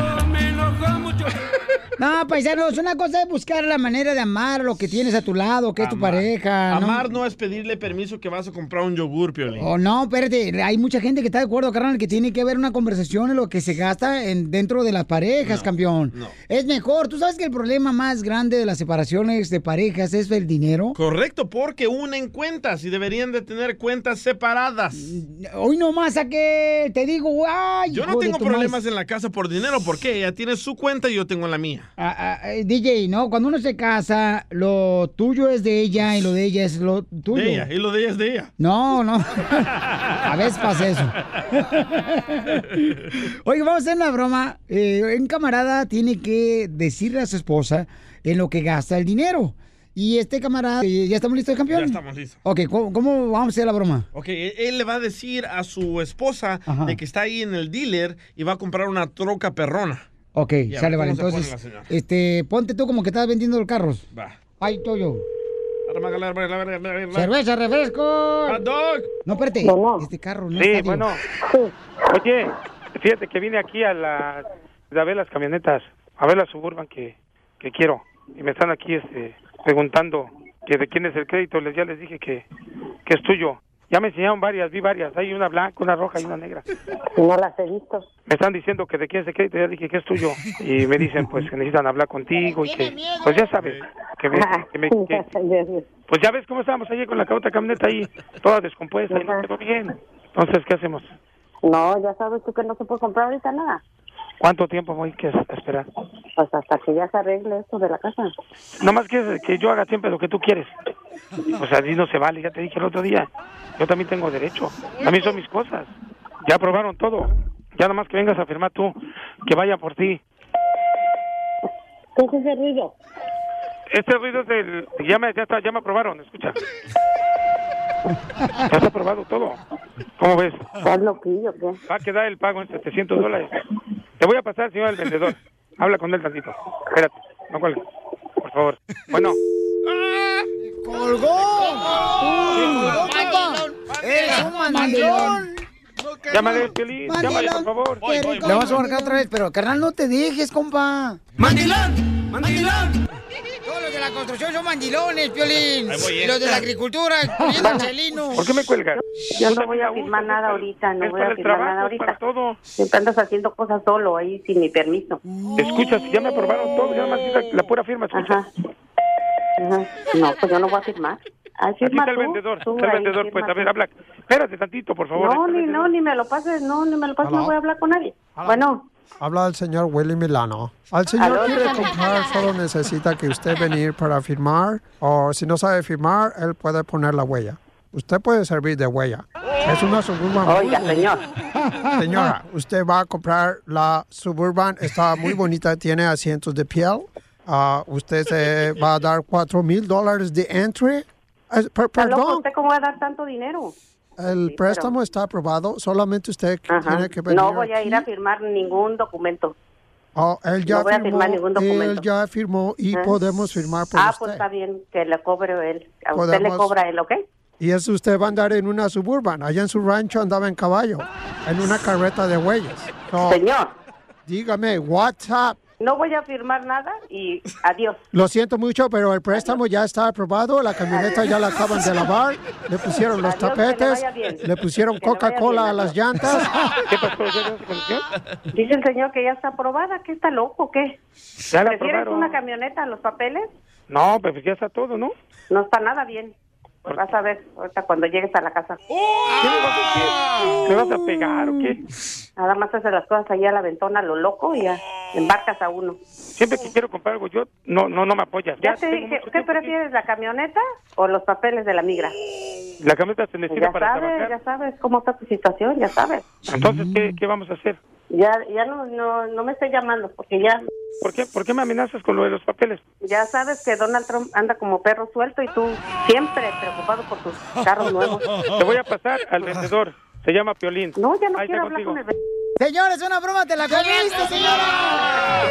No, paisanos, una cosa es buscar la manera de amar lo que tienes a tu lado, que es tu pareja. ¿no? Amar no es pedirle permiso que vas a comprar un yogur, Piolín. Oh, no, espérate, hay mucha gente que está de acuerdo, carnal, que tiene que haber una conversación en lo que se gasta en, dentro de las parejas, campeón. Es mejor, tú sabes que el problema más grande de las separaciones de parejas es el dinero. Correcto, porque unen cuentas y deberían de tener cuentas separadas. Hoy nomás a que te digo, ay, Yo no tengo problemas en la casa por dinero, porque ella tiene su cuenta y yo tengo la mía. Ah, ah, eh, DJ, ¿no? Cuando uno se casa, lo tuyo es de ella y lo de ella es lo tuyo. De ella, y lo de ella es de ella. No, no. A veces pasa eso. Oye, vamos a hacer una broma. Eh, un camarada tiene que decirle a su esposa en lo que gasta el dinero. Y este camarada, eh, ¿ya estamos listos, campeón? Ya estamos listos. Ok, ¿cómo, cómo vamos a hacer la broma? Ok, él él le va a decir a su esposa Ajá. de que está ahí en el dealer y va a comprar una troca perrona. Ok, Y sale, vale. Entonces, este, ponte tú como que estás vendiendo los carros. Va. Ay, Toyo. Cerveza. Cerveza, refresco. Hot dog. No, espérate. Bueno. Este carro no Sí, está, bueno. *laughs* Oye, fíjate que vine aquí a, la, a ver las camionetas, a ver la Suburban que, que quiero. Y me están aquí este, preguntando que de quién es el crédito, les, ya les dije que, que es tuyo. Ya me enseñaron varias, vi varias. Hay una blanca, una roja y una negra. No las he visto. Me están diciendo que de quién es el crédito, ya dije que es tuyo. Y me dicen pues que necesitan hablar contigo y que, pues ya sabes, que me, que me- que- pues ya ves cómo estábamos allí con la otra camioneta ahí, toda descompuesta y no quedó bien. Entonces, ¿qué hacemos? No, ya sabes tú que no se puede comprar ahorita nada. ¿Cuánto tiempo voy que esperar? Pues hasta que ya se arregle esto de la casa. Nomás quieres que yo haga siempre lo que tú quieres. Sea, así no se vale, ya te dije el otro día. Yo también tengo derecho. A mí son mis cosas. Ya aprobaron todo. Ya nomás que vengas a firmar tú, que vaya por ti. ¿Qué es ese ruido? Este ruido es del... Ya me, ya, está, ya me aprobaron, escucha. Ya está aprobado todo. ¿Cómo ves? ¿Estás loquillo qué? Va a quedar el pago en 700 dólares. Te voy a pasar, señor el vendedor. Habla con él tantito. Espérate, no cuelgue. Por favor. Bueno. ¡Colgó! ¡Eres un mandilón! Llámale, Piolín. Llámale, por favor. Le vamos a marcar otra vez, pero carnal, no te dejes, compa. ¡Mandilón! ¡Mandilón! Todos los de la construcción son mandilones, Piolín. Voy, los de la agricultura, incluyendo el chelino. ¿Por qué me cuelgas? Yo no voy a firmar nada ahorita, no voy a firmar nada ahorita. todo. Siempre andas haciendo cosas solo ahí sin mi permiso. Escucha, si ya me aprobaron todo, ya la, la pura firma, escucha. Ajá. Ajá. No, pues yo no voy a firmar. Aquí firma está el tú, vendedor, tú está el ahí, vendedor, pues, a ver, habla. Espérate tantito, por favor. No, Este ni, no, ni me lo pases, no, ni me lo pases, no voy a hablar con nadie. Bueno, Habla el señor Willy Milano. Al señor quiere comprar, solo necesita que usted venir para firmar. O si no sabe firmar, él puede poner la huella. Usted puede servir de huella. Es una Suburban. muy Oiga, bonita. señor. *laughs* Señora, usted va a comprar la Suburban. Está muy bonita, tiene asientos de piel. Ah, usted se va a dar cuatro mil dólares de entry. Eh, per- ¿Está loco perdón, usted cómo va a dar tanto dinero? el préstamo está aprobado. Solamente usted Ajá. tiene que venir. No voy a ir a firmar ningún documento. Oh, él ya No voy a firmó, firmar ningún documento. él ya firmó y Ah. podemos firmar por Ah, usted. pues está bien, que le cobre él. A usted le cobra él, ¿ok? Y eso usted va a andar en una suburban. Allá en su rancho andaba en caballo, en una carreta de huellas. So, Señor. Dígame, WhatsApp. No voy a firmar nada y adiós. Lo siento mucho, pero el préstamo ya está aprobado. La camioneta ya la acaban de lavar. Le pusieron los Adiós, que le tapetes. Le pusieron Coca-Cola a las llantas. ¿Qué pasó? Dice el señor que ya está aprobada, que está loco, ¿qué? Ya la ¿Prefieres aprobaron. una camioneta a los papeles? No, pues ya está todo, ¿no? No está nada bien. Pues vas a ver ahorita cuando llegues a la casa. ¿Qué me vas a hacer? ¿Me vas a pegar o qué? Nada más haces las cosas ahí a la ventona, lo loco, y ya embarcas a uno. Siempre que quiero comprar algo, yo no no no me apoyas. Ya te tengo dije, ¿qué tiempo aquí. prefieres, la camioneta o los papeles de la migra? La camioneta se necesita Ya para sabes, trabajar. ya sabes cómo está tu situación, ya sabes. Entonces, ¿qué, ¿qué vamos a hacer? Ya, ya no, no, no me esté llamando, porque ya, ¿Por qué, ¿Por qué me amenazas con lo de los papeles? ya sabes que Donald Trump anda como perro suelto y tú siempre preocupado por tus carros nuevos. Te voy a pasar al vendedor. Se llama Piolín. No, ya no Ahí quiero hablar contigo. con el vendedor. Señores, una broma, te la comiste, señora.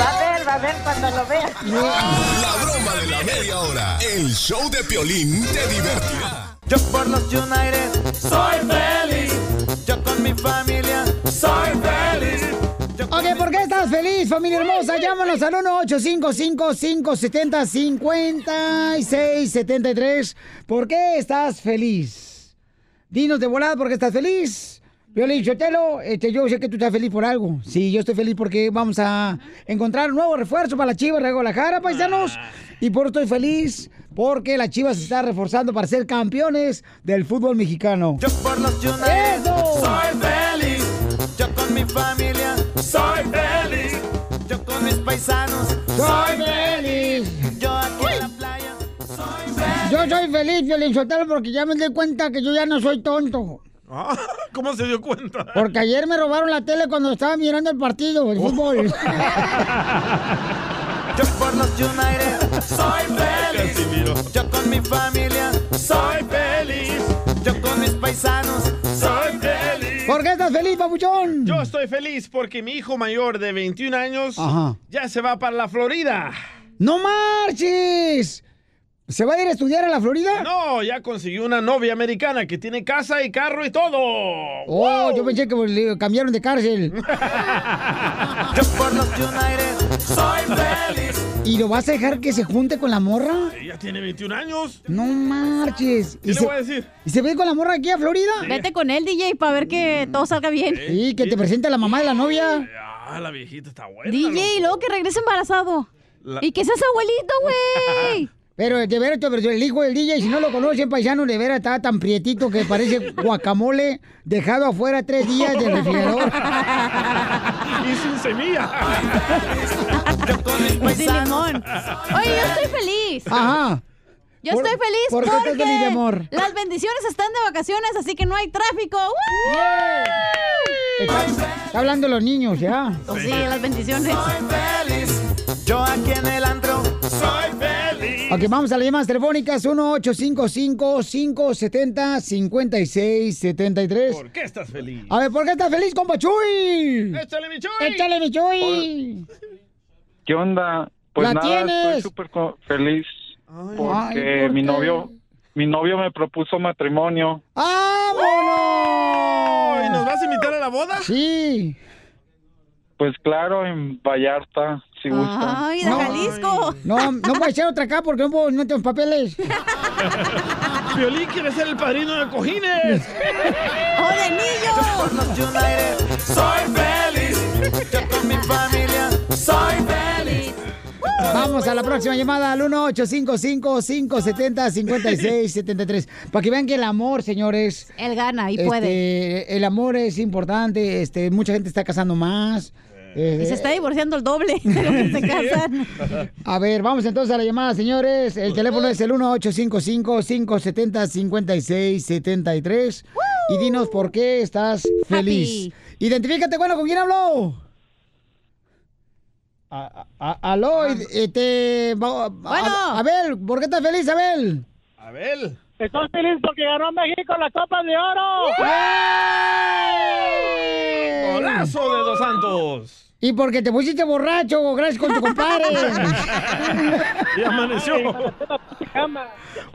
Va a ver, va a ver cuando lo vea. La broma de la media hora. El show de Piolín te divertirá. Yo por los United soy feliz. Yo con mi familia soy feliz. Ok, ¿por qué estás feliz, familia hermosa? Llámanos al 1-855-570-5673. ¿Por qué estás feliz? Dinos de volada por qué estás feliz. Violín Chotelo, este, yo sé que tú estás feliz por algo. Sí, yo estoy feliz porque vamos a encontrar un nuevo refuerzo para la Chivas de Guadalajara, paisanos. Y por eso estoy feliz porque la Chivas se está reforzando para ser campeones del fútbol mexicano. Yo por los United ¡Eso! soy feliz. Yo con mi familia soy feliz. Yo con mis paisanos Soy feliz. Yo soy feliz, Sotelo, porque ya me di cuenta que yo ya no soy tonto. Ah, *laughs* ¿Cómo se dio cuenta? Porque ayer me robaron la tele cuando estaba mirando el partido, el fútbol. *laughs* Yo por los United soy *laughs* feliz. Yo con mi familia soy feliz. Yo con mis paisanos soy feliz. ¿Por qué estás feliz, papuchón? Yo estoy feliz porque mi hijo mayor de 21 años Ajá. ya se va para la Florida. ¡No marches! ¿Se va a ir a estudiar a la Florida? No, ya consiguió una novia americana que tiene casa y carro y todo. Oh, yo pensé que le cambiaron de cárcel. *laughs* Yo por los United soy feliz. ¿Y lo vas a dejar que se junte con la morra? Ella tiene 21 años. No marches. ¿Qué le se, voy a decir? ¿Y se ve con la morra aquí a Florida? Vete con él, DJ, para ver que todo salga bien. Sí, que te presente a la mamá de la novia. Ah, la viejita está buena. DJ, y luego que regrese embarazado. La- Y que seas abuelito, güey. *laughs* Pero de veras, pero el hijo del DJ, si no lo conocen, paisano, de veras está tan prietito que parece guacamole dejado afuera tres días del refrigerador. *laughs* y sin semilla. Y sin limón. Oye, yo estoy feliz. Ajá. Yo ¿Por- estoy feliz por qué estás porque feliz, amor? las bendiciones están de vacaciones, así que no hay tráfico. ¡Woo! Está, está hablando los niños, ya. Pues sí, las bendiciones. Yo aquí en el antro soy feliz. Ok, vamos a las llamadas telefónicas 1-855-570-5673. ¿Por qué estás feliz? A ver, ¿por qué estás feliz, compa Chuy? ¡Échale, mi Chuy! ¡Échale, mi Chuy! ¿Qué onda? Pues ¿La nada, tienes? estoy súper feliz porque Ay, ¿por mi novio mi novio me propuso matrimonio. ¡Vámonos! ¿Y nos vas a invitar a la boda? Sí. Pues claro, en Vallarta, si gusta. Ay, de Jalisco. No, no puede ser otra acá porque no, puedo- no tengo papeles. *laughs* Violín quiere ser el padrino de cojines. *laughs* ¡Oh, de niño! Por los United soy feliz. Yo con mi familia soy feliz. Vamos a la próxima llamada al 1-855-570-5673. Para que vean que el amor, señores. Él gana y este, puede. El amor es importante. Este, mucha gente está casando más. Eh, Y se está divorciando el doble de lo que se *laughs* casan. A ver, vamos entonces a la llamada, señores. El teléfono es el 1-855-570-5673. Y dinos por qué estás feliz. Identifícate, bueno, ¿con quién habló? A- a- aló, y- este, Abel, ¿por qué estás feliz, Abel? Abel. Estoy feliz porque ganó México la Copa de Oro. Golazo de Dos Santos. Y porque te pusiste borracho, gracias con tu compadre. *laughs* Y amaneció.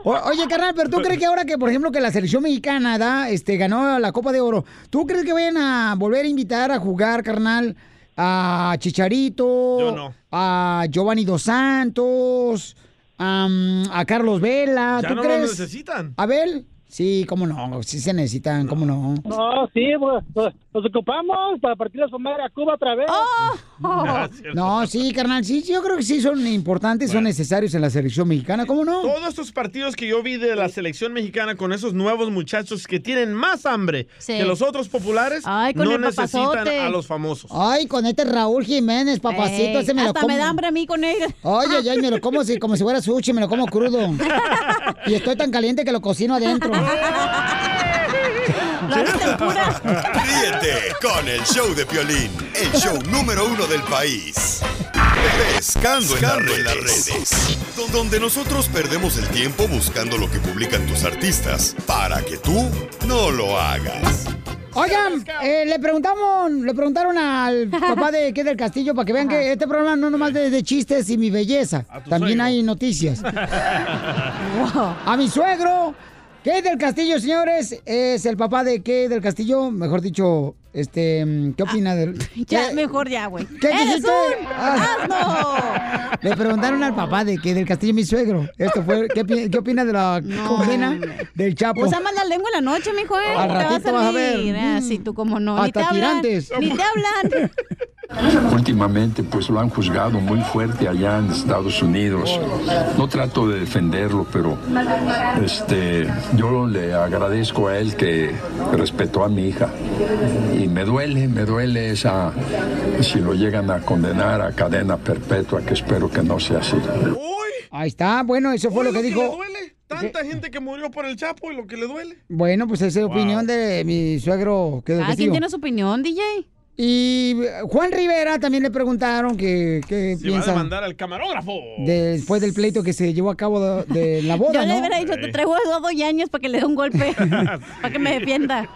O- oye, carnal, pero ¿tú crees que ahora que, por ejemplo, que la selección mexicana da, este, ganó la Copa de Oro, ¿tú crees que vayan a volver a invitar a jugar, carnal, a Chicharito, Yo no. a Giovanni Dos Santos, am, a Carlos Vela? Ya ¿Tú no lo crees? necesitan. ¿Abel? Sí, cómo no, sí se necesitan, cómo no. No, sí, pues, pues, los ocupamos para partir a su madre a Cuba otra vez. *laughs* No, sí, carnal, sí, yo creo que sí son importantes, son necesarios en la selección mexicana, ¿cómo no? Todos estos partidos que yo vi de la selección mexicana con esos nuevos muchachos que tienen más hambre Sí. que los otros populares, con no el necesitan papazote. a los famosos. Ay, con este Raúl Jiménez, papacito, Ey, ese me lo hasta como. me da hambre a mí con él. Oye, ya, me lo como si, como si fuera sushi, me lo como crudo. *laughs* Y estoy tan caliente que lo cocino adentro. *laughs* Ríete con el show de Piolín, el show número uno del país. Pescando, en, las redes, donde nosotros perdemos el tiempo buscando lo que publican tus artistas para que tú no lo hagas. Oigan, eh, le preguntamos, le preguntaron al papá de qué del Castillo para que vean que este programa no nomás de, de chistes y mi belleza, también hay noticias. *laughs* A mi suegro, ¿qué del Castillo, señores? Es el papá de qué del Castillo, mejor dicho, este, ¿qué opina del? *laughs* Ya, ¿Qué- mejor ya, güey. ¿Qué ¡Eres dijiste? un Ah. asno! *laughs* Le preguntaron al papá de que del Castillo mi suegro. Esto fue, ¿qué, qué opina de la *laughs* condena del Chapo? Usa más la lengua en la noche, mijo, ¿eh? Al Te va ratito vas a ver. Ah, sí, tú como no. Ni te Hasta hablan. Ni te hablan. Últimamente, pues lo han juzgado muy fuerte allá en Estados Unidos. No trato de defenderlo, pero este, yo le agradezco a él que respetó a mi hija. Y me duele, me duele esa, si lo llegan a condenar a cadena perpetua, que espero que no sea así. Ahí está, bueno, eso fue lo que ¿Le dijo. duele? Tanta gente que murió por el Chapo y lo que le duele. Bueno, pues esa es la opinión de mi suegro que del Ah, ¿quién Castillo. tiene su opinión, DJ? Y Juan Rivera también le preguntaron que, Se va a piensa demandar al camarógrafo. después del pleito que se llevó a cabo de, de la boda, Yo le ¿no? hubiera dicho, te traigo a Eduardo Yañez para que le dé un golpe. *laughs* para que me defienda.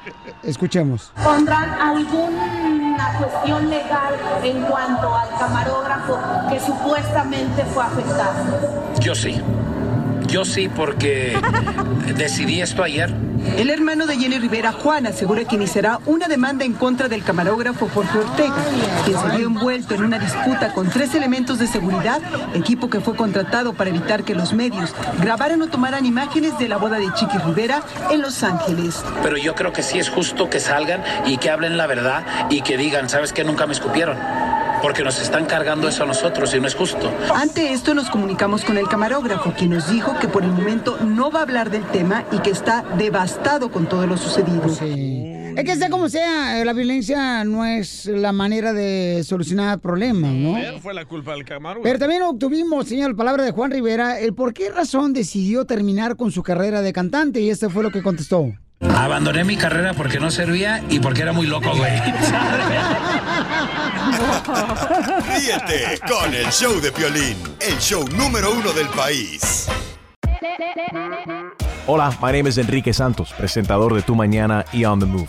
Escuchemos. ¿Pondrán alguna cuestión legal en cuanto al camarógrafo que supuestamente fue afectado? Yo sí. Yo sí, porque decidí esto ayer. El hermano de Jenny Rivera, Juan, asegura que iniciará una demanda en contra del camarógrafo Jorge Ortega, quien se vio envuelto en una disputa con tres elementos de seguridad, equipo que fue contratado para evitar que los medios grabaran o tomaran imágenes de la boda de Chiqui Rivera en Los Ángeles. Pero yo creo que sí es justo que salgan y que hablen la verdad y que digan, ¿sabes qué? Nunca me escupieron. Porque nos están cargando eso a nosotros y no es justo. Ante esto nos comunicamos con el camarógrafo, quien nos dijo que por el momento no va a hablar del tema y que está devastado con todo lo sucedido. Es que sea como sea, eh, la violencia no es la manera de solucionar problemas, ¿no? Él fue la culpa del camarógrafo. Pero también obtuvimos, señor, palabra de Juan Rivera, el por qué razón decidió terminar con su carrera de cantante y este fue lo que contestó. Abandoné mi carrera porque no servía y porque era muy loco, güey. Ríete con el show de Piolín, el show número uno del país. Hola, my name is Enrique Santos, presentador de Tu Mañana y On the Move.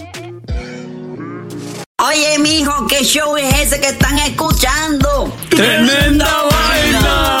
Oye, mijo, ¿qué show es ese que están escuchando? ¡Tremenda vaina!